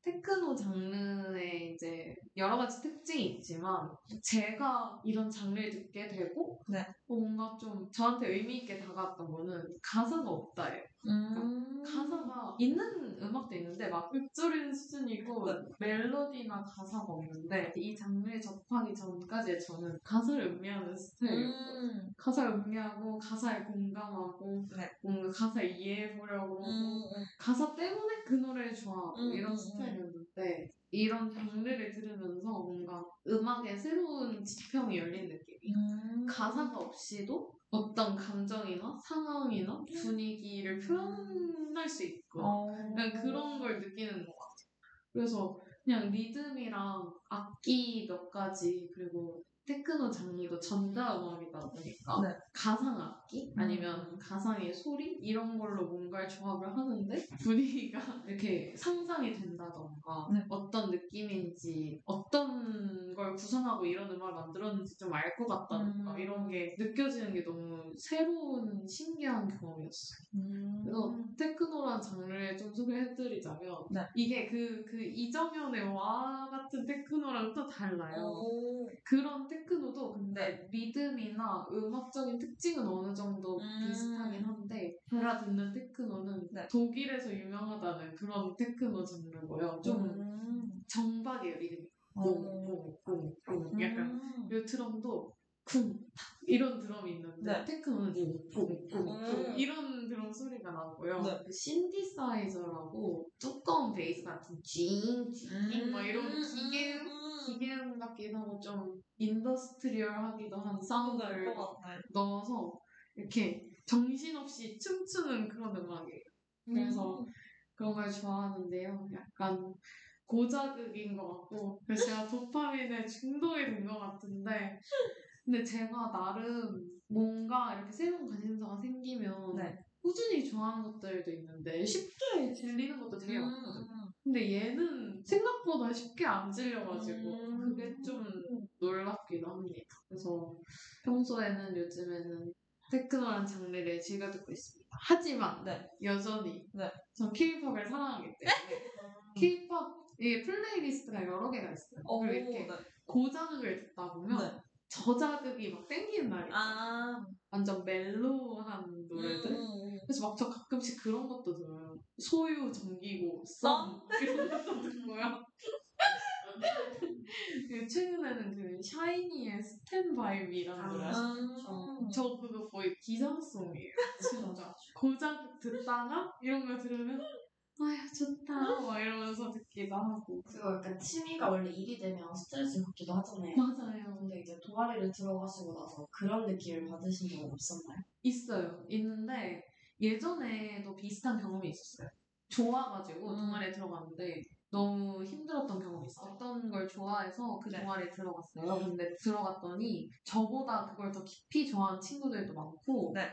테크노 장르에 이제 여러 가지 특징이 있지만 제가 이런 장르를 듣게 되고 네. 뭔가 좀 저한테 의미 있게 다가왔던 거는 가사가 없다예요. 음. 가사가 있는 음악도 있는데 막 읊조리는 수준이고 네. 멜로디나 가사가 없는데 이 장르에 접하기 전까지 저는 가사를 음미하는 스타일이었거든요. 음. 가사를 음미하고 가사에 공감하고 네. 뭔가 가사 이해해보려고 하고 음. 가사 때문에 그 노래를 좋아하고 음, 이런 음, 스타일이었는데 이런 장르를 들으면서 뭔가 음악에 새로운 지평이 열린 느낌이 음. 가사가 없이도 어떤 감정이나 상황이나 분위기를 표현할 수 있고 어. 그냥 그런 걸 느끼는 것 같아요. 그래서 그냥 리듬이랑 악기 몇 가지 그리고 테크노 장르도 전자 음악이다 보니까 네. 가상 악기 아니면 가상의 소리 이런 걸로 뭔가를 조합을 하는데 분위기가 이렇게 상상이 된다던가 네. 어떤 느낌인지 어떤 걸 구성하고 이런 음악을 만들었는지 좀 알 것 같다던가 음. 이런 게 느껴지는 게 너무 새로운 신기한 경험이었어요. 음. 그래서 테크노란 장르를 좀 소개해드리자면 네. 이게 그, 그 이정현의 와 같은 테크노랑 또 달라요. 오. 그런 테크노도 근데 리듬이나 음악적인 특징은 어느 정도 음. 비슷하긴 한데 제가 듣는 테크노는 네. 독일에서 유명하다는 그런 테크노 장르고요. 좀 음. 정박이에요 리듬이. 어. 꽁꽁꽁꽁 약간 음. 그리고 드럼도 쿵 탁, 이런 드럼이 있는데 네. 테크노는 꽁꽁꽁꽁 음. 이런 드럼 소리가 나고요. 네. 그 신디사이저라고 두꺼운 베이스 같은 징징 막 이런 기계음 음. 기계음 같기도 하고 좀 industrial하기도 한 사운드를. 넣어서 이렇게 정신없이 춤추는 그런 음악이에요. 그래서 음. 그런 걸 좋아하는데요. 약간 고자극인 것 같고 그래서 제가 도파민에 중독이 된 것 같은데 근데 제가 나름 뭔가 이렇게 새로운 관심사가 생기면 네. 꾸준히 좋아하는 것들도 있는데 쉽게 질리는 것도 되게 많거든요. 음. 근데 얘는 생각보다 쉽게 안 질려가지고 음. 그게 좀 놀랍기도 합니다. 그래서 평소에는 요즘에는 테크노란 장르를 즐겨 듣고 있습니다. 하지만 네. 여전히 네. 전 K-팝을 사랑하기 때문에 K-팝 이 playlist가 여러 개가 있어요. 오, 그리고 이렇게 네. 고자극을 듣다 보면 네. 저자극이 막 땡기는 날이 있어요. 아. 완전 mellow한 노래들. 음. 그래서 막 저 가끔씩 그런 것도 들어요. 소유 정기고 썸 이런 것도 듣고요. 그리고 최근에는 그 샤이니의 Stand By Me라는 아, 노래 음. 아시죠? 저 그거 거의 기상송이에요. 진짜. 고작 듣다가 이런 거 들으면 아야 좋다 막 이러면서 듣기도 하고 그리고 약간 취미가 원래 일이 되면 스트레스 받기도 하잖아요. 맞아요. 근데 이제 동아리를 들어가시고 나서 그런 느낌을 받으신 적 없었나요? 있어요. 있는데 예전에도 비슷한 경험이 있었어요. 좋아가지고 음. 동아리에 들어갔는데 너무 힘들었던 경험이 있어요. 어떤 걸 좋아해서 그 네. 동아리에 들어갔어요. 근데 들어갔더니 저보다 그걸 더 깊이 좋아하는 친구들도 많고 네.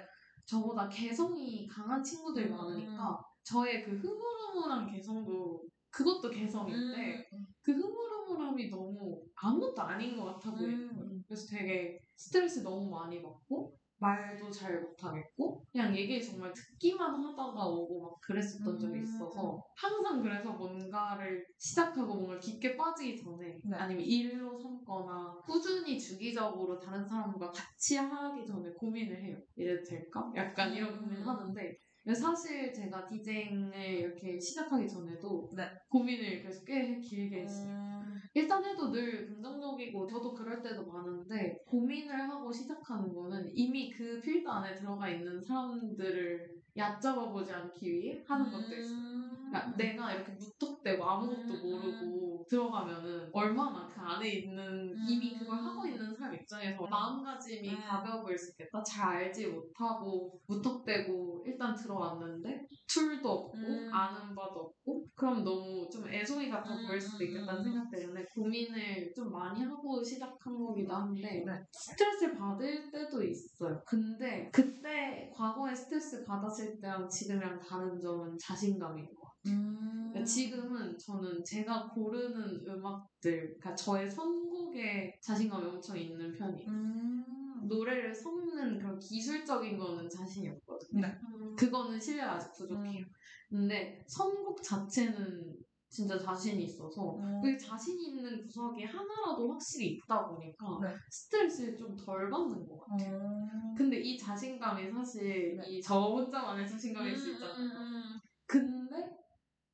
저보다 개성이 강한 친구들이 음. 많으니까 저의 그 흐물흐물한 개성도 그것도 개성인데 음. 그 흐물흐물함이 너무 아무것도 아닌 것 같아 보이는 거예요. 음. 그래서 되게 스트레스 너무 많이 받고 말도 잘 못하겠고 그냥 얘기 정말 듣기만 하다가 오고 막 그랬었던 적이 음. 있어서 항상 그래서 뭔가를 시작하고 뭔가 깊게 빠지기 전에 네. 아니면 일로 삼거나 꾸준히 주기적으로 다른 사람과 같이 하기 전에 고민을 해요. 이래도 될까? 약간 이런 음. 고민을 하는데 사실 제가 디제잉을 이렇게 시작하기 전에도 네. 고민을 그래서 꽤 길게 했어요. 음. 일단 해도 늘 긍정적이고 저도 그럴 때도 많은데 고민을 하고 시작하는 거는 이미 그 필드 안에 들어가 있는 사람들을 얕잡아 보지 않기 위해 하는 것도 있어요. 그러니까 내가 이렇게 무턱대고 아무것도 음. 모르고 들어가면은 얼마나 그 안에 있는 이미 그걸 하고 있는 사람 입장에서 마음가짐이 음. 가벼워 수 있겠다. 잘 알지 못하고 무턱대고 일단 들어왔는데 툴도 없고 음. 아는 바도 없고 그럼 너무 좀 애송이 같아 음, 보일 수도 있겠다는 음. 생각 때문에 고민을 좀 많이 하고 시작한 거기도 한데 네. 스트레스를 받을 때도 있어요. 근데 그때 과거에 스트레스 받았을 때랑 지금이랑 다른 점은 자신감인 것 같아요. 음. 그러니까 지금은 저는 제가 고르는 음악들, 그러니까 저의 선곡에 자신감이 엄청 있는 편이에요. 음. 노래를 섞는 그런 기술적인 거는 자신이 없거든요. 네. 그거는 실력 아직 부족해요. 근데 선곡 자체는 진짜 자신이 있어서 음. 그 자신 있는 구석이 하나라도 확실히 있다 보니까 네. 스트레스를 좀 덜 받는 것 같아요. 음. 근데 이 자신감이 사실 네. 이저 혼자만의 자신감일 수 있잖아요. 음. 근데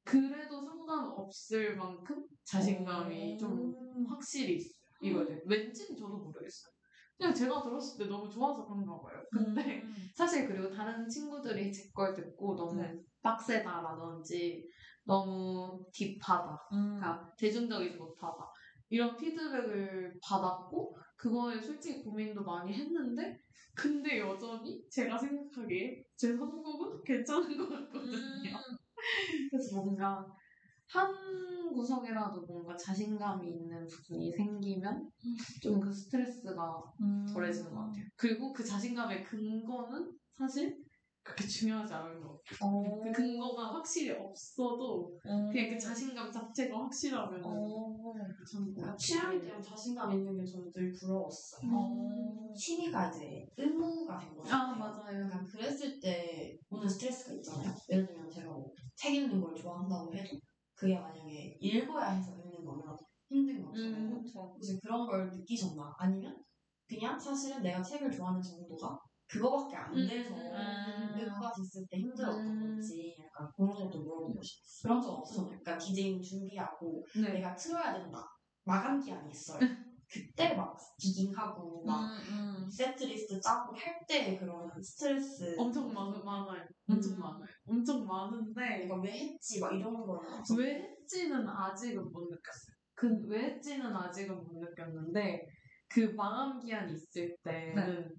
그래도 상관없을 만큼 자신감이 좀 음. 확실히 있어요. 이거는 왠지는 저도 모르겠어요. 그냥 제가 들었을 때 너무 좋아서 그런가 봐요. 근데 음. 사실 그리고 다른 친구들이 제 걸 듣고 너무 네. 빡세다라든지 너무 딥하다, 음. 그러니까 대중적이지 못하다 이런 피드백을 받았고 그거에 솔직히 고민도 많이 했는데 근데 여전히 제가 생각하기에 제 선곡은 괜찮은 것 같거든요. 음. 그래서 뭔가 한 구석이라도 뭔가 자신감이 있는 부분이 생기면 좀 그 스트레스가 음. 덜해지는 것 같아요. 그리고 그 자신감의 근거는 사실 그렇게 중요하지 않은 것 같아요. 어. 그 근거가 확실히 없어도 그냥 그 자신감 자체가 확실하면 어. 괜찮은 것 그러니까 같아요. 취향대로 자신감 있는 게 저는 늘 부러웠어요. 어. 취미가 이제 의무가 된 거죠. 아 맞아요. 약간 그랬을 때 오는 스트레스가 있잖아요. 예를 들면 제가 뭐 책 읽는 걸 좋아한다고 해도 그게 만약에 읽어야 해서 읽는 거면 힘든 거잖아요. 음. 그렇죠. 그런 걸 느끼셨나? 아니면 그냥 사실은 내가 책을 좋아하는 정도가 그거밖에 안 음. 돼서 음. 의무가 됐을 때 힘들었던 음. 건지 약간 그런 것도 물어보고 싶었어요. 그런 적 없었나요? 그러니까 디제잉 준비하고 네. 내가 틀어야 된다. 마감 기한이 있어요. 그때 막 디깅하고 막 음. 음. 세트리스트 짜고 할 때 그런 스트레스 엄청 많, 많아요. 엄청 음. 많아요. 엄청 많은데 내가 왜 했지 막 이런 거는 왜 했지는 아직은 못 느꼈어요. 그 왜 했지는 아직은 못 느꼈는데 그 마감 기한 있을 때는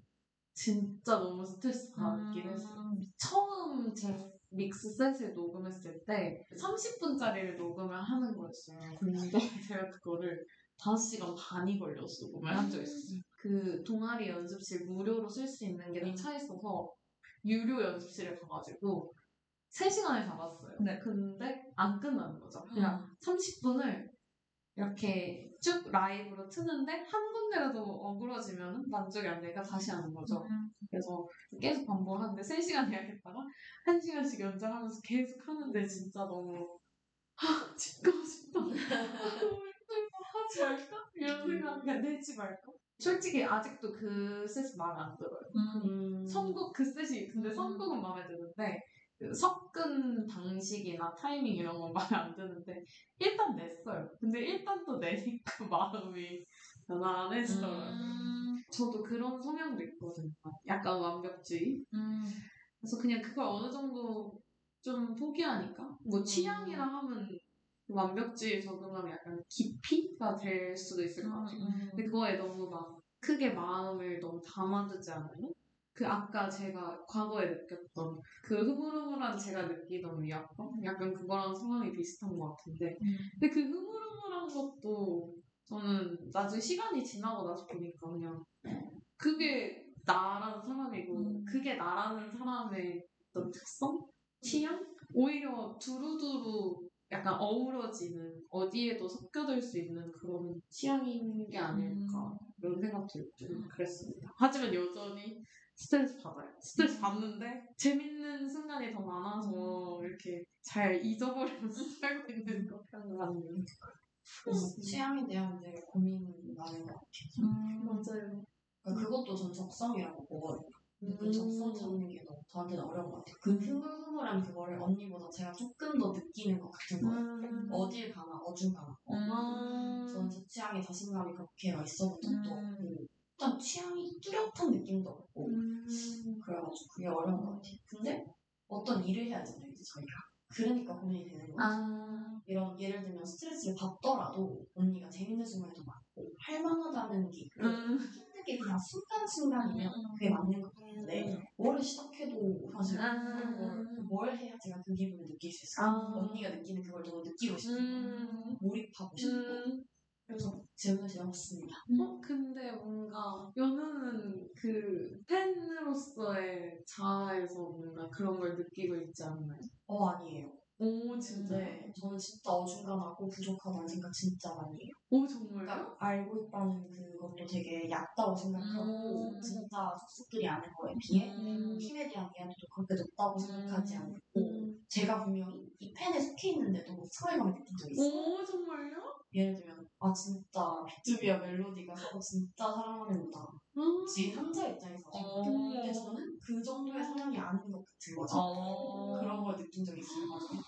진짜 너무 스트레스 받긴 했어요. 음. 처음 제 믹스 셋을 녹음했을 때 30분짜리를 녹음을 하는 거였어요. 근데 제가 그거를 5시간 반이 걸렸어 녹음을 한 적이 있었어요. 그 동아리 연습실 무료로 쓸 수 있는 게다차 있어서 유료 연습실에 가가지고 3시간을 잡았어요. 네. 근데 안 끝나는 거죠. 그냥 30분을 이렇게 쭉 라이브로 트는데 한 군데라도 어그러지면 만족이 안 되니까 다시 하는 거죠. 음. 그래서 계속 반복하는데 3시간 해야겠다가 1시간씩 연장하면서 계속 하는데 진짜 너무 아, 집 가고 싶다. 너무 힘들다. 하지 말까? 이런 생각 그냥 내지 말까? 솔직히 아직도 그 셋이 마음에 안 들어요. 음. 음. 선곡 그 셋이 근데 선곡은 마음에 드는데 그 섞은 방식이나 타이밍 이런 건 마음에 안 드는데 일단 냈어요. 근데 일단 또 내니까 마음이 했어요. 음. 저도 그런 성향도 있거든요. 약간 완벽주의. 음. 그래서 그냥 그걸 어느 정도 좀 포기하니까 뭐 음. 취향이라 하면 완벽주의에 적응하면 약간 깊이가 될 수도 있을 것 같아요. 근데 그거에 너무 막 크게 마음을 너무 담아두지 않으면 그 아까 제가 과거에 느꼈던 그 흐물흐물한 제가 느끼던 위압감? 약간 그거랑 상황이 비슷한 것 같은데 근데 그 흐물흐물한 것도 저는 나중에 시간이 지나고 나서 보니까 그냥 그게 나라는 사람이고 음. 그게 나라는 사람의 어떤 특성? 취향? 오히려 두루두루 약간 어우러지는 어디에도 섞여들 수 있는 그런 취향인 게 아닐까 이런 생각도 좀 그랬습니다. 하지만 여전히 스트레스 받아요. 스트레스 받는데 재밌는 순간이 더 많아서 이렇게 잘 잊어버리면서 살고 있는 것. 그래서 취향에 대한 데 고민이 많은 것 같아요. 음. 맞아요. 그러니까 그것도 전 적성이라고 보거든요. 근데 그 음. 적성 찾는 게 너무 저한테는 어려운 것 같아요. 그 흐물흐물한 그거를 언니보다 제가 조금 더 느끼는 것 같은 거예요. 음. 어딜 가나 어중간하. 음. 저는 제 취향에 자신감이 그렇게 있어본 적도 음. 없고 일단 취향이 뚜렷한 느낌도 없고 음. 그래가지고 그게 어려운 것 같아요. 근데 어떤 일을 해야 되잖아요, 이제 저희가. 그러니까 고민이 되는 거죠. 아. 이런 예를 들면 스트레스를 받더라도 언니가 재밌는 순간이 더 많고 할만하다는 게 음. 힘들게 그냥 순간순간이면 그게 맞는 것 같은데 뭐를 시작해도 사실 뭘, 뭘 해야 제가 그 기분을 느낄 수 있어요. 아. 언니가 느끼는 그걸 너무 느끼고 싶고 음. 몰입하고 싶고 음. 그래서 질문을 드려봤습니다. 어, 근데 뭔가 연우는 그 팬으로서의 자아에서 뭔가 그런 걸 느끼고 있지 않나요? 어 아니에요. 오 진짜. 근데 저는 진짜 어중간하고 부족하다는 생각 진짜 많이 해요. 오 정말요? 그러니까 알고 있다는 그것도 되게 얕다고 생각하고 음. 진짜 속속들이 아는 거에 비해 음. 힘에 대한 이해도도 그렇게 높다고 생각하지 않고 음. 제가 분명히 이 팬에 속해 있는데도 소외감을 느낀 적이 있어요. 오 정말요? 예를 들면 아 진짜 비투비아 멜로디가 저거 진짜 사랑하는구나. 음. 제 남자 입장에서 어. 근데 저는 그 정도의 사랑이 아닌 것 같은 거죠. 어. 그런 걸 느낀 적이 있어요.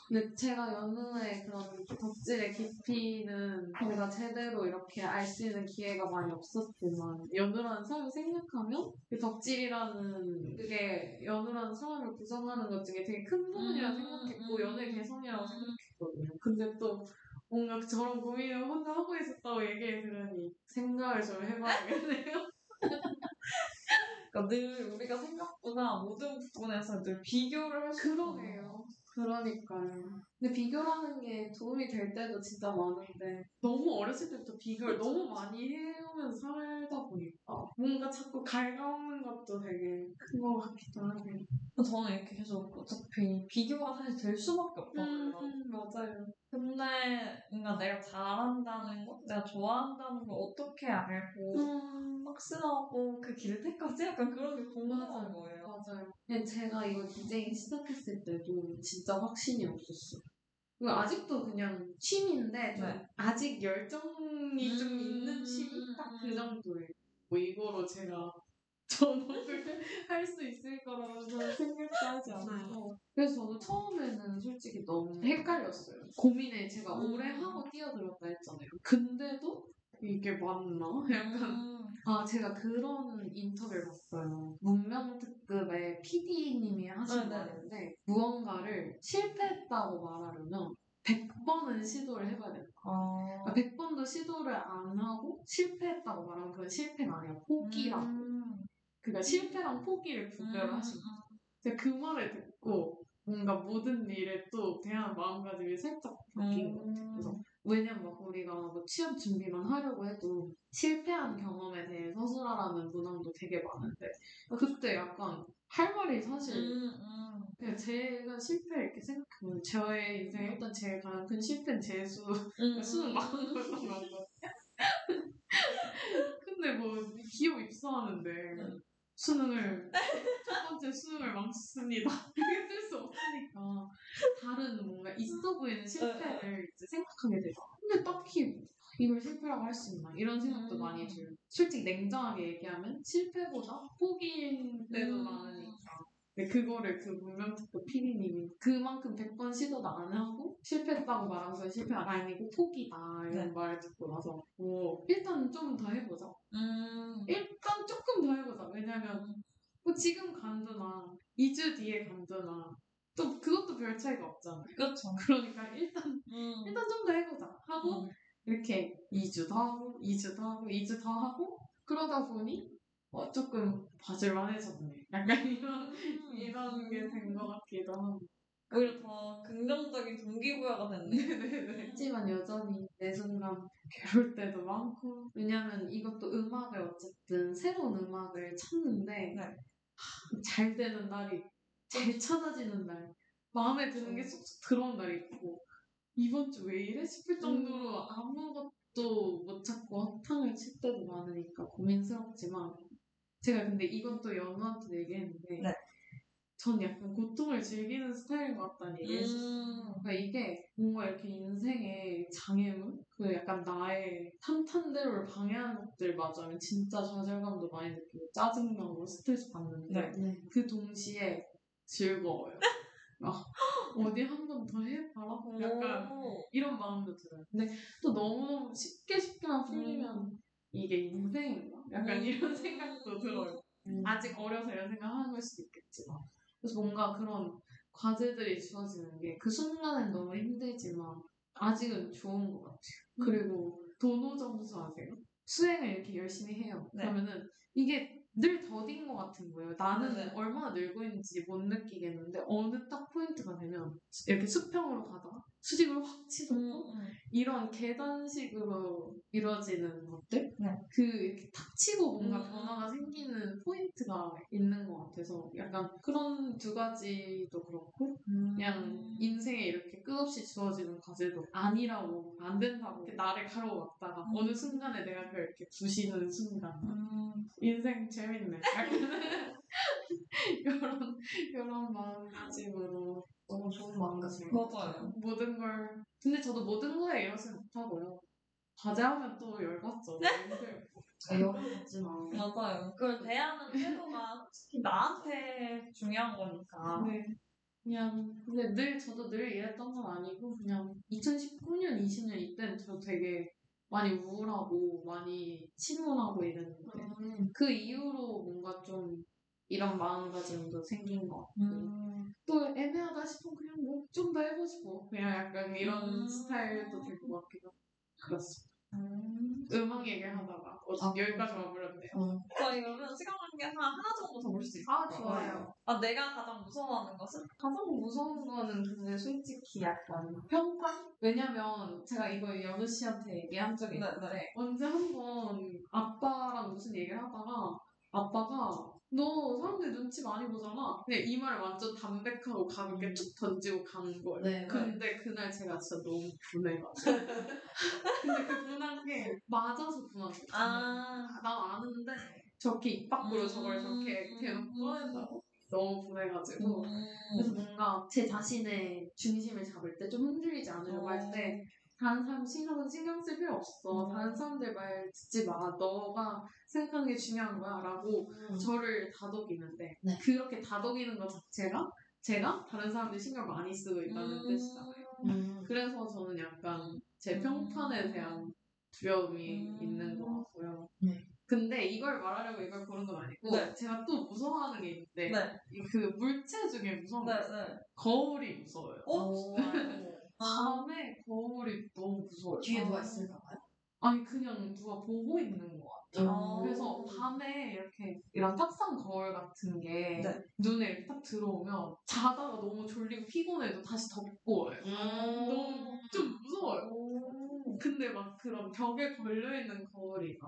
근데 제가 연우의 그런 덕질의 깊이는 제가 제대로 이렇게 알 수 있는 기회가 많이 없었지만 연우라는 사람을 생각하면 그 덕질이라는 그게 연우라는 사람을 구성하는 것 중에 되게 큰 부분이라 음, 생각했고 음. 연우의 개성이라고 생각했거든요. 근데 또 뭔가 저런 고민을 혼자 하고 있었다고 얘기해 들으니 생각을 좀 해봐야겠네요. 그러니까 늘 우리가 생각보다 모든 부분에서 늘 비교를 할 수. 그러게요. 그러니까요. 근데 비교라는 게 도움이 될 때도 진짜 많은데 너무 어렸을 때부터 비교를 너무 많이 해오면서 살다 보니까 뭔가 자꾸 갉아먹는 것도 되게 큰것 같기도 하네요. 저는 이렇게 계속 어차피 비교가 사실 될 수밖에 없거든요. 음, 맞아요. 근데 뭔가 내가 잘한다는 거, 내가 좋아한다는 걸 어떻게 알고 음, 확신하고 그길 때까지 약간 그런 게 궁금한 거예요. 맞아요. 근데 제가 이거 디제잉 시작했을 때도 진짜 확신이 없었어요. 아직도 그냥 취미인데 좀 네. 아직 열정이 좀 음. 있는 취미 딱 그 정도예요. 뭐 이거로 제가 전업을 할 수 있을 거라고 저는 생각도 하지 않아서 그래서 저도 처음에는 솔직히 너무 헷갈렸어요. 고민을 제가 오래 음. 하고 뛰어들었다 했잖아요. 근데도 이게 맞나? 약간 음. 아, 제가 그런 인터뷰를 봤어요. 문명특급의 PD님이 하신 네, 네. 말인데, 무언가를 실패했다고 말하려면 100번은 시도를 해봐야 된다. 어. 그러니까 100번도 시도를 안 하고 실패했다고 말하면 그건 실패가 아니라 포기라고. 음. 그러니까 실패랑 포기를 구별을 음. 하신 거예요. 제가 그 말을 듣고 뭔가 모든 일에 또 대한 마음가짐이 살짝 바뀐 것 같아요. 그래서 왜냐면 막 우리가 뭐 취업 준비만 하려고 해도 실패한 경험에 대해 서술하라는 문항도 되게 많은데 그때 약간 할 말이 사실 음, 음. 그냥 제가 실패 이렇게 생각하면 저의 인생에 일단 제일 가장 큰 실패는 재수 음. 수능 망한 같아요. 근데 뭐 기업 입사하는데 음. 수능을 첫 번째 수능을 망쳤습니다. 이게 뜰수 없으니까 다른 뭔가 있어 보이는 실패를 이제 생각하게 되죠. 근데 딱히 이걸 실패라고 할 수 있나 이런 생각도 음. 많이 들고 솔직히 냉정하게 얘기하면 실패보다 포기인 때도 음. 많으니까 근데 그거를 그 문명특급 PD님이 그만큼 100번 시도도 안 하고 실패했다고 건 실패가 아니고 포기다 이런 네. 말을 듣고 나서 뭐 일단 좀 더 해보자 음. 일단 조금 더 해보자 왜냐면 뭐 지금 간드나 2주 뒤에 간드나 또 그것도 별 차이가 없잖아요 그렇죠. 그러니까 일단 음. 일단 좀 더 해보자 하고 음. 이렇게 2주 더 하고 2주 더 하고 2주 더 하고 그러다 보니 어, 조금 봐줄만 해졌네. 약간 이런 음. 이런 게 된 것 같기도 하고. 오히려 더 긍정적인 동기부여가 됐네. 네네네. 하지만 여전히 내 순간 괴로울 때도 많고 왜냐면 이것도 음악을 어쨌든 새로운 음악을 찾는데 네. 하, 잘 되는 날이 잘 찾아지는 날 마음에 드는 게 쏙쏙 들어온 날이 있고 이번 주 왜 이래 싶을 정도로 음. 아무것도 못 찾고 허탕을 칠 때도 많으니까 고민스럽지만 제가 근데 이것도 연우한테 얘기했는데 네. 전 약간 고통을 즐기는 스타일인 것 같다는 얘기를 했었어요. 음. 그러니까 이게 뭔가 이렇게 인생의 장애물? 그 약간 나의 탄탄대로를 방해하는 것들 맞으면 진짜 좌절감도 많이 느끼고 짜증나고 스트레스 받는데 네. 네. 그 동시에 즐거워요. 막 어디 한 번 더 해봐라? 약간 오. 이런 마음도 들어요. 근데 또 너무너무 쉽게 쉽게만 풀리면 이게 인생인가? 약간 음. 이런 생각도 들어요. 음. 아직 어려서 이런 생각하는 걸 수도 있겠지만. 그래서 뭔가 그런 과제들이 주어지는 게 그 순간엔 너무 힘들지만 아직은 좋은 것 같아요. 음. 그리고 돈오점수 아세요? 수행을 이렇게 열심히 해요. 네. 그러면은 이게 늘 더딘 것 같은 거예요. 나는 네. 얼마나 늘고 있는지 못 느끼겠는데 어느 딱 포인트가 되면 이렇게 수평으로 가다가 수직으로 확 치닫고 음. 이런 계단식으로 이루어지는 것들? 네. 그 이렇게 탁 치고 뭔가 음. 변화가 생기는 포인트가 있는 것 같아서 약간 그런 두 가지도 그렇고 그냥 인생에 이렇게 끝없이 주어지는 과제도 아니라고 안 된다고 이렇게 나를 가로막다가 음. 어느 순간에 내가 그걸 이렇게 부시는 순간 음. 인생 재밌네 약간 이런 이런 마음가짐으로 너무 좋은 것 같아요. 맞아요. 모든 걸 근데 저도 모든 거에 이러지 못하고요 과제하면 또 열받죠 네? 여름 같지만 맞아요. 그걸 대하는 태도가 솔직히 나한테 중요한 거니까. 네. 그냥 근데 늘 저도 늘 이랬던 건 아니고 그냥 2019년 20년 이때는 저 되게 많이 우울하고 많이 침울하고 이랬는데 음. 그 이후로 뭔가 좀 이런 마음가짐도 생긴 것 같고 음. 또 애매하다 싶으면 그냥 뭐 좀 더 해보시고 그냥 약간 이런 음. 스타일도 될 것 같기도 하고 그렇습니다. 음. 음악 얘기하다가 어, 아, 여기까지 와버렸네요. 어. 저희 그러면 시간 관계상 하나 정도 더 볼 수 있어요. 아 좋아요. 아, 내가 가장 무서워하는 것은? 가장 무서운 거는 근데 솔직히 약간 평판? 왜냐면 제가 이거 연우 씨한테 얘기한 적이 네, 있는데 언제 한 번 아빠랑 무슨 얘기를 하다가 아빠가 너 사람들 눈치 많이 보잖아. 근데 이 말을 완전 담백하고 가볍게 툭 던지고 가는 거예요. 네. 근데 그날 제가 진짜 너무 분해가지고. 근데 그 분한 게 맞아서 분한 거예요. 아. 난 아는데 저렇게 입 밖으로 음. 저걸 저렇게 대놓고 꺼낸다고 너무 분해가지고 음. 그래서 뭔가 제 자신의 중심을 잡을 때 좀 흔들리지 않으려고 할 때 다른 사람 시선은 신경 쓸 필요 없어 음. 다른 사람들 말 듣지 마 너가 생각하는 게 중요한 거야 라고 음. 저를 다독이는데 네. 그렇게 다독이는 것 자체가 제가 다른 사람들 신경 많이 쓰고 있다는 뜻이잖아요 음. 그래서 저는 약간 제 평판에 대한 두려움이 음. 있는 것 같고요. 네. 근데 이걸 말하려고 이걸 고른 건 아니고 네. 제가 또 무서워하는 게 있는데 네. 이그 물체 중에 무서운 게 네. 네. 거울이 무서워요. 어? 오. 밤에 거울이 너무 무서워요. 뒤에 누가 아. 있을까 봐요? 아니 그냥 누가 보고 있는 것 같아요. 어. 그래서 밤에 이렇게 이런 탁상 거울 같은 게 네. 눈에 이렇게 딱 들어오면 자다가 너무 졸리고 피곤해도 다시 덮고 와요. 음. 너무 좀 무서워요. 오. 근데 막 그런 벽에 걸려있는 거울이가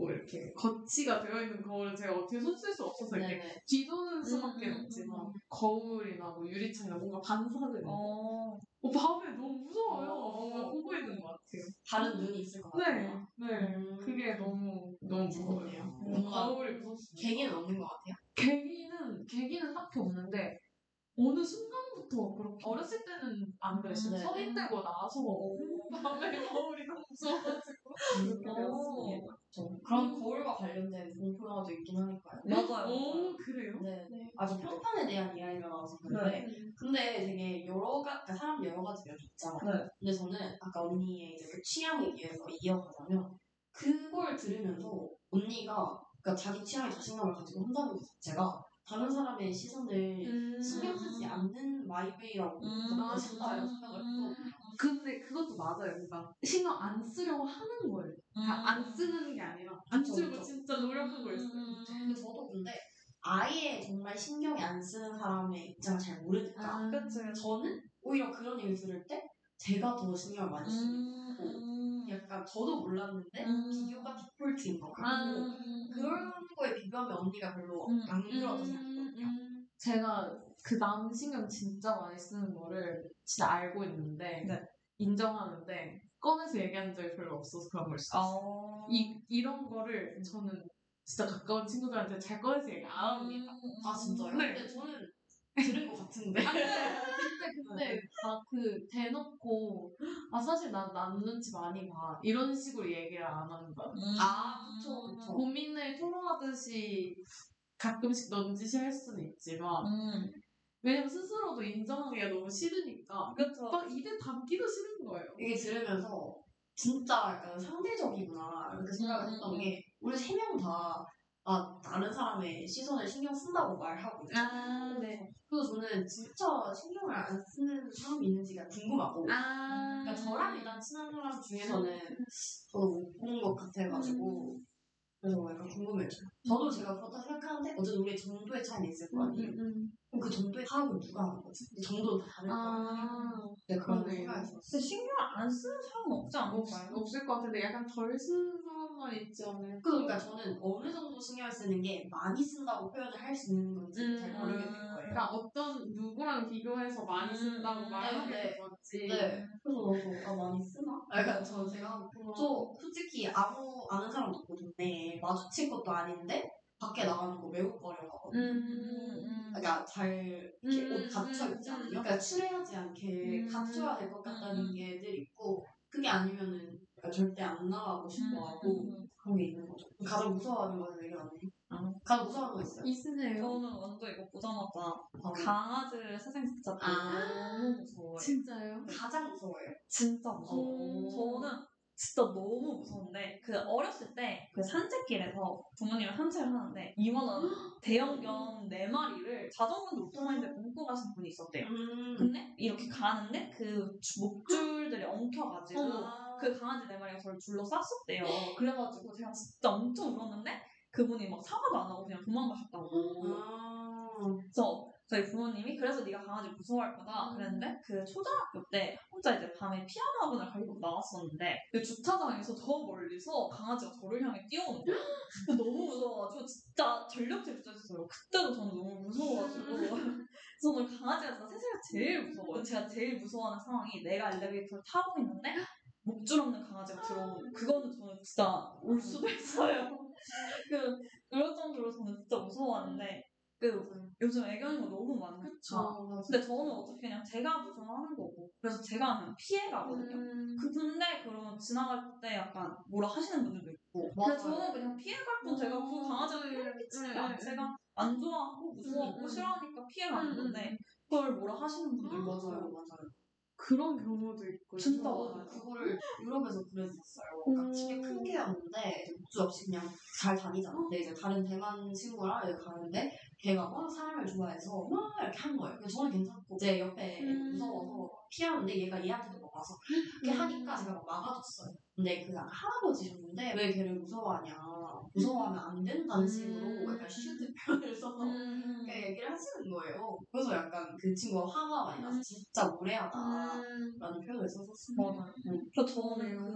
뭐 이렇게 거치가 되어 있는 거울은 제가 어떻게 손 쓸 수 없어서 이렇게 네네. 뒤도는 수밖에 음, 없지만 음. 거울이나 뭐 유리창이나 뭔가 반사되는 거 어. 어, 밤에 너무 무서워요. 어. 뭔가 보고 있는 것 같아요. 다른 눈이 있을 것 네, 같아요. 네. 음. 그게 너무 너무 무서워요. 음, 뭔가 거울이 무섭습니다. 계기는 없는 것 같아요. 계기는 계기는 딱히 없는데 어느 순간부터 그렇게 어렸을 때는 안 그랬어요. 네. 성인 되고 나서 밤에 거울이 너무 무서워가지고 그렇게 오. 되었습니다. 저 그런 거울과 관련된 공포 영화도 있긴 하니까요. 맞아요. 오 그래요? 네. 네. 아주 평판에 대한 이야기가 나와서 그런데 근데 되게 여러 가 그러니까 사람 여러 가지가 있잖아요. 네. 근데 저는 아까 언니의 이제 그 취향에 의해서 이어가자면 그걸 들으면서 언니가 그러니까 자기 취향에 자신감을 가지고 한다는 것 자체가 다른 사람의 시선을 음. 신경 쓰지 않는 마이웨이라고 음. 저는 아, 진짜요? 생각을 음. 했고 근데 그것도 맞아요. 그러니까 신경 안 쓰려고 하는 거예요. 다 안 쓰는 게 아니라 안 그쵸, 쓰고 그쵸. 진짜 노력하고 있어요. 근데 저도 근데 아예 정말 신경이 안 쓰는 사람의 입장을 잘 모르니까 아, 그치. 저는 오히려 그런 얘기 들을 때 제가 더 신경을 많이 쓰는 거고 음. 약간 저도 몰랐는데 음. 비교가 디폴트인 것 같고 아, 그런 거에 비교하면 언니가 별로 음. 안 그러다 음. 음. 제가 그 남 신경 진짜 많이 쓰는 거를 진짜 알고 있는데 네. 인정하는데 꺼내서 얘기한 적이 별로 없어서 그런 걸 수도 있어요. 어. 이, 이런 거를 저는 진짜 가까운 친구들한테 잘 꺼내서 얘기 안 합니다. 아 진짜요? 네. 근데 저는 들은 것 같은데. 아, 근데 근데 막그 대놓고 아 사실 난 남 눈치 많이 봐 이런 식으로 얘기를 안 한다. 음. 아 그쵸 그쵸. 고민을 토로하듯이 가끔씩 넌지시 할 수는 있지만 음. 왜냐면 스스로도 인정하기가 너무 싫으니까 그쵸. 막 입에 담기도 싫은 거예요. 이게 들으면서 진짜 약간 상대적이구나 이렇게 생각을 했던 게 우리 세 명 다 아, 다른 사람의 시선을 신경 쓴다고 말하고. 아, 네. 그래서 저는 진짜 신경을 안 쓰는 사람이 있는지가 궁금하고 아, 그러니까 저랑 일단 친한 사람 중에서는 저도 못 본 것 같아가지고 그래서 약간 궁금해져요. 저도 제가 그렇다 생각하는데 어쨌든 우리 정도의 차이는 있을 거 아니에요. 음, 그럼 그 정도의 파악은 누가 하는 거지? 정도는 다 다를 거 아니에요. 아, 네, 그런. 생각이 들었어요. 근데 신경 안 쓰는 사람은 없지 없, 않을까요? 없을 것 같은데 약간 덜 쓰는 사람만 있지 않을까? 그러니까 저는 어느 정도 신경을 쓰는 게 많이 쓴다고 표현을 할 수 있는 건지 잘 음, 모르겠는 거예요. 그러니까 어떤 누구랑 비교해서 많이 쓴다고 음, 말하는 네, 게 좋지. 네. 그래서 나도 아 많이 쓰나? 약간 저 제가 저 솔직히 아무 아는 사람도 없고 동네에 마주친 것도 아닌데 밖에 나가는 거 외국거려가거든요. 음. 그러니까 잘 이렇게 음, 옷 갖춰 음, 입지 않아요. 음. 그러니까 추레하지 않게 음. 갖춰야 될 것 같다는 음. 게늘 있고 그게 아니면은 그러니까 절대 안 나가고 싶어하고 음. 그런 게 있는 거죠. 가장 무서워하는 거는 얘기하네. 아. 가장 무서워하는 거 있어요? 있으세요? 저는 완전 이거 보자마자 바로. 강아지를 세상 진짜 아. 너무 무서워요. 진짜요? 가장 무서워요. 진짜 무서워. 오. 저는 진짜 너무 무서운데 그 어렸을 때 그 산책길에서 부모님이랑 산책을 하는데 이만한 대형견 네 마리를 자전거인데 오토바이인데 묶고 가신 분이 있었대요. 음. 근데 이렇게 가는데 그 주- 목줄들이 엉켜가지고 아. 그 강아지 네 마리가 저를 둘러쌌었대요. 그래가지고 제가 진짜 엄청 울었는데 그분이 막 사과도 안 하고 그냥 도망가셨다고. 아. 그래서 저희 부모님이 그래서 네가 강아지 무서워할 거다 음. 그랬는데 그 초등학교 때 혼자 이제 밤에 피아노 학원을 가려고 나왔었는데 그 주차장에서 저 멀리서 강아지가 저를 향해 뛰어오는 거예요. 근데 너무 무서워가지고 진짜 전력 질주했어요. 그때도 저는 너무 무서워가지고 저는 강아지가 진짜 세상에 제일 무서워요. 제가 제일 무서워하는 상황이 내가 엘리베이터를 타고 있는데 목줄 없는 강아지가 들어오는 그거는 저는 진짜 울 수도 있어요. 그 그럴 정도로 저는 진짜 무서워하는데 그 요즘 애견인 거 너무 많으니까 그쵸. 근데 저는 어차피 그냥 제가 무서워하는 거고 그래서 제가 그냥 피해가거든요. 음. 그 근데 그러면 지나갈 때 약간 뭐라 하시는 분들도 있고 맞아요. 근데 저는 그냥 피해갈 뿐 제가 그 강아지를 피해 끼치니까 네, 네. 제가 안 좋아하고 무서워하고 음, 음. 싫어하니까 피해가는 음, 건데 그걸 뭐라 하시는 분들 맞아요, 있어요. 맞아요. 그런 경우도 있고. 진짜 많아요. 그거를 유럽에서 그랬었어요. 음. 그러니까 집이 큰 개였는데 이제 목줄 없이 그냥 잘 다니잖아. 근데 이제 다른 대만 친구랑 가는데 걔가 막 사람을 좋아해서 막 이렇게 한 거예요. 근데 저는 괜찮고 이제 옆에 음. 무서워서 피하는데 얘가 얘한테도 막 와서 이렇게 하니까 제가 막 막아줬어요. 근데 그 할아버지셨는데 왜 걔를 무서워하냐. 무서워하면 안 된다는 식으로 음. 약간 슈트 표현을 써서 음. 얘기를 하시는 거예요. 그래서 약간 그 친구가 화가 많이 나서 음. 진짜 무례하다. 음. 라는 표현을 썼었어요. 맞아요. 저는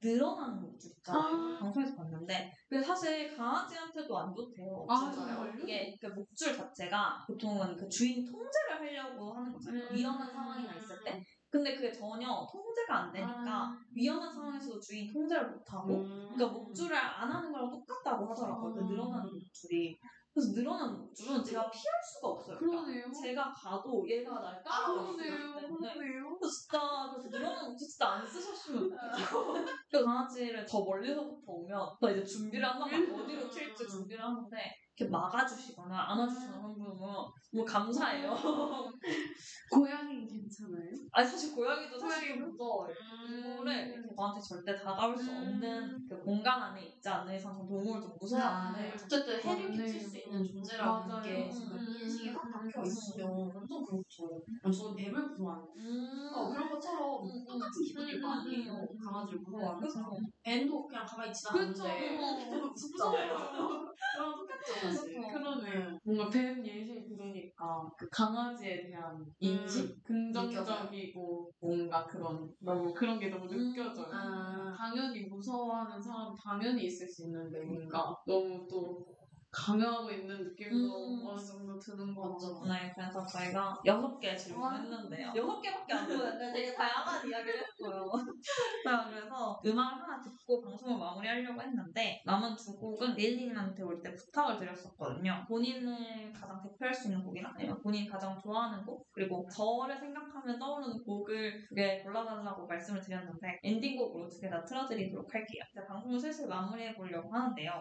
그 늘어나는 목줄 있잖아요. 아. 방송에서 봤는데 근데 사실 강아지한테도 안 좋대요. 아? 정말요? 이게 그 목줄 자체가 보통은 그 주인 통제를 하려고 하는 거잖아요. 음. 위험한 상황이나 있을 때. 근데 그게 전혀 통제가 안 되니까 아. 위험한 상황에서도 주인 통제를 못하고 음. 그러니까 목줄을 안 하는 거랑 똑같다고 하더라고요. 그 아. 늘어나는 목줄이. 그래서 늘어나는 목줄은 제가 피할 수가 없어요. 그러니까 그러네요. 제가 가도 얘가 날 따라오기 그러네요. 때문에 그러네요. 그래서 진짜 그래서 늘어나는 목줄 진짜 안 쓰셨으면 좋겠어요. 그 강아지를 더 멀리서부터 오면 또 이제 준비를 한단 말이에요. 어디로 튈지 준비를 하는데 이렇게 막아주시거나 안아주시는 그런 분은 너무 감사해요. 고양이 괜찮아요? 아니 사실 고양이도 사실 고양이 무서워요. 동물을 이렇게 저한테 절대 다가올 수 없는 그 공간 안에 있지 않는 이상 전 동물을 좀 무서워하는데 네. 어쨌든 해를. 끼칠 수 있는 존재라는 맞아요. 게 음. 지금 인식이 확 박혀 있으면 완전 그렇죠. 저는 뱀을 무서워하는 음. 어, 그런 것처럼 음, 똑같은 기분일 음, 거 아니에요. 음, 음. 강아지를 무서워하는 그쵸. 것처럼. 뱀도 그냥 가만히 그쵸. 지나가는데 되게 무섭잖아요. 그런 똑같죠, 사실. 그러네. 뭔가 뱀 예시 들으니까 그 강아지에 대한 인식? 긍정적이고 뭔가 그런 너무 그런 게 너무 느껴져요. 아, 당연히 무서워하는 사람 당연히 있을 수 있는데 뭔가 너무 또 강요하고 있는 느낌도 음. 어느 정도 드는 거. 같죠. 네, 그래서 저희가 여섯 개 질문했는데요. 여섯 개밖에 안 보였는데 되게 다양한 이야기를 했어요. 자, 그래서 음악을 하나 듣고 방송을 마무리하려고 했는데 남은 두 곡은 레일리님한테 올 때 부탁을 드렸었거든요. 본인을 가장 대표할 수 있는 곡이나 아니면 본인이 가장 좋아하는 곡 그리고 저를 생각하면 떠오르는 곡을 두 개 골라달라고 말씀을 드렸는데 엔딩곡으로 두 개 다 틀어드리도록 할게요. 이제 방송을 슬슬 마무리해 보려고 하는데요.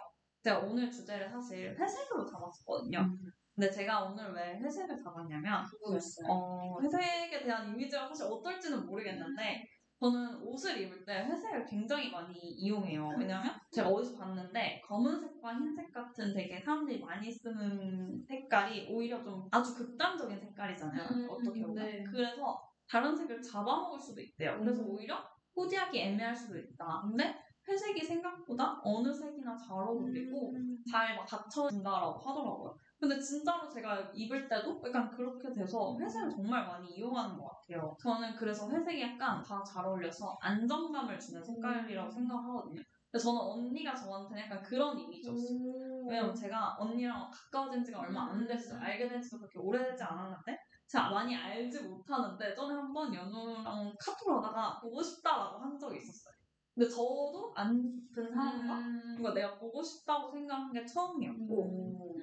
제가 오늘 주제를 사실 회색으로 잡았었거든요. 근데 제가 오늘 왜 회색을 잡았냐면 궁금했어요. 어, 회색에 대한 이미지가 사실 어떨지는 모르겠는데 저는 옷을 입을 때 회색을 굉장히 많이 이용해요. 왜냐면 제가 어디서 봤는데 검은색과 흰색 같은 되게 사람들이 많이 쓰는 색깔이 오히려 좀 아주 극단적인 색깔이잖아요. 음, 어떻게 보면. 네. 그래서 다른 색을 잡아먹을 수도 있대요. 그래서 음. 오히려 코디하기 애매할 수도 있다. 근데 회색이 생각보다 어느 색이나 잘 어울리고 잘막 갖춰진다라고 하더라고요. 근데 진짜로 제가 입을 때도 약간 그렇게 돼서 회색을 정말 많이 이용하는 것 같아요. 저는 그래서 회색이 약간 다 잘 어울려서 안정감을 주는 색깔이라고 생각하거든요. 근데 저는 언니가 저한테 약간 그런 이미지였어요. 왜냐면 제가 언니랑 가까워진 지가 얼마 안 됐어요. 알게 된 지도 그렇게 오래되지 않았는데 제가 많이 알지 못하는데 전에 한 번 연우랑 카톡을 하다가 보고 싶다라고 한 적이 있었어요. 근데 저도 안든 사람과 뭔가 내가 보고 싶다고 생각한 게 처음이었고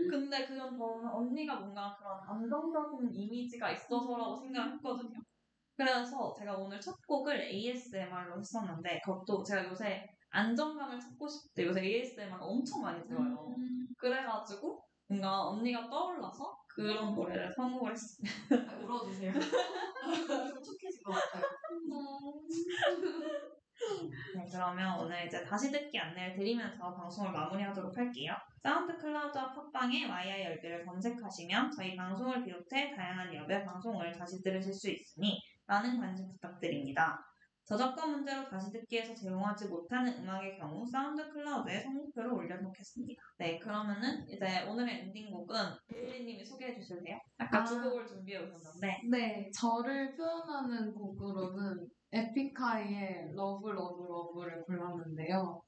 근데 그건 저는 언니가 뭔가 그런 안정적인 이미지가 있어서라고 생각했거든요. 그래서 제가 오늘 첫 곡을 ASMR로 했었는데 그것도 제가 요새 안정감을 찾고 때 요새 ASMR 엄청 많이 들어요. 그래가지고 뭔가 언니가 떠올라서 그런 노래를 선곡을 했어요. 아, 울어주세요. 좀 촉촉해질 것 같아요. 네, 그러면 오늘 이제 다시 듣기 안내를 드리면서 방송을 마무리하도록 할게요. SoundCloud와 팟빵에 와이아이 열기를 검색하시면 저희 방송을 비롯해 다양한 여배 방송을 다시 들으실 수 있으니 많은 관심 부탁드립니다. 저작권 문제로 다시 듣기에서 제공하지 못하는 음악의 경우 SoundCloud에 선곡표를 올려놓겠습니다. 네, 그러면은 이제 오늘의 엔딩곡은 유리님이 소개해 주실래요? 아까 아. 두 곡을 준비해 오셨는데 네, 저를 표현하는 곡으로는 에픽하이의 Love Love Love를 골랐는데요.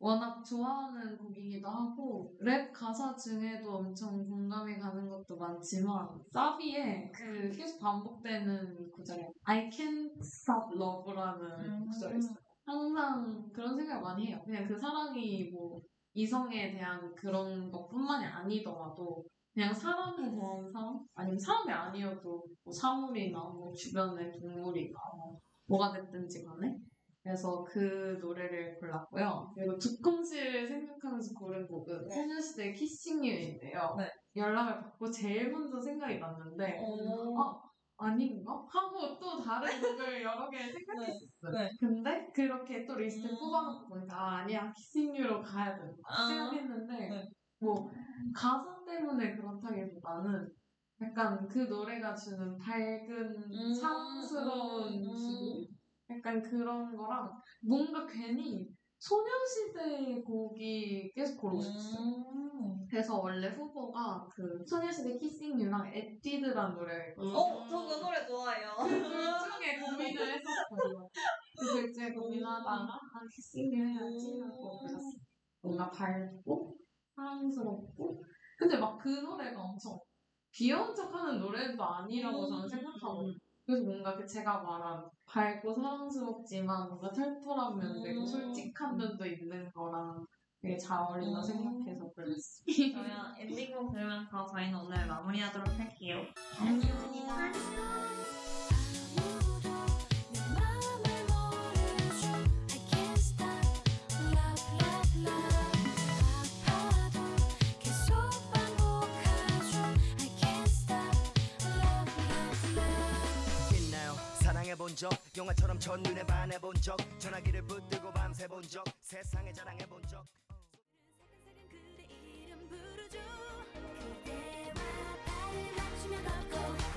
워낙 좋아하는 곡이기도 하고 랩 가사 중에도 엄청 공감이 가는 것도 많지만 사비에 그 계속 반복되는 구절에 I can't stop love라는 음. 구절이 있어요. 항상 그런 생각 많이 해요. 그냥 그 사랑이 뭐 이성에 대한 그런 것뿐만이 아니더라도 그냥 사람에 대한 사랑? 아니면 사람이 아니어도 뭐 사물이나 뭐 주변의 동물이나 뭐 뭐가 됐든지 간에 그래서 그 노래를 골랐고요. 그리고 두콩씨를 생각하면서 고른 곡은 소녀시대의 키싱 유인데요. 네. 연락을 받고 제일 먼저 생각이 났는데 어, 아, 아닌가? 하고 또 다른 곡을 여러 개 생각했었어요. 네. 근데 그렇게 또 리스트 음. 뽑아놓고 보니까 아, 아니야 키싱유로 가야 된다 아. 생각했는데 네. 뭐 가사 때문에 그렇다기보다는 약간 그 노래가 주는 밝은 음. 사랑스러운 음. 기분 약간 그런 거랑 뭔가 괜히 소녀시대 곡이 계속 고르고 싶었어요. 음. 그래서 원래 후보가 그 소녀시대 키싱유랑 에뛰드란 노래거든요. 어, 저 그 노래 좋아해요. 그둘 중에 고민을 했었거든요. 그둘 중에 고민하다가 아 키싱유 해야지 하고 골랐어요. 뭔가 밝고 사랑스럽고 근데 막 그 노래가 엄청 귀여운 척하는 노래도 아니라고 저는 생각하거든요. 그래서 뭔가 그 제가 말한 밝고 사랑스럽지만 뭔가 털털한 면도 있고 음. 솔직한 면도 있는 거랑 되게 잘 어울린다 음. 생각해서 골랐어요. 그러면 엔딩곡 들으면서 저희는 오늘 마무리하도록 할게요. 아무도 내 본 적 영화처럼 첫눈에 반해본 적 전화기를 붙들고 밤새 본 적 세상에 자랑해본 적. 그대 이름 부르죠. 그대와 발을 맞추며 걷고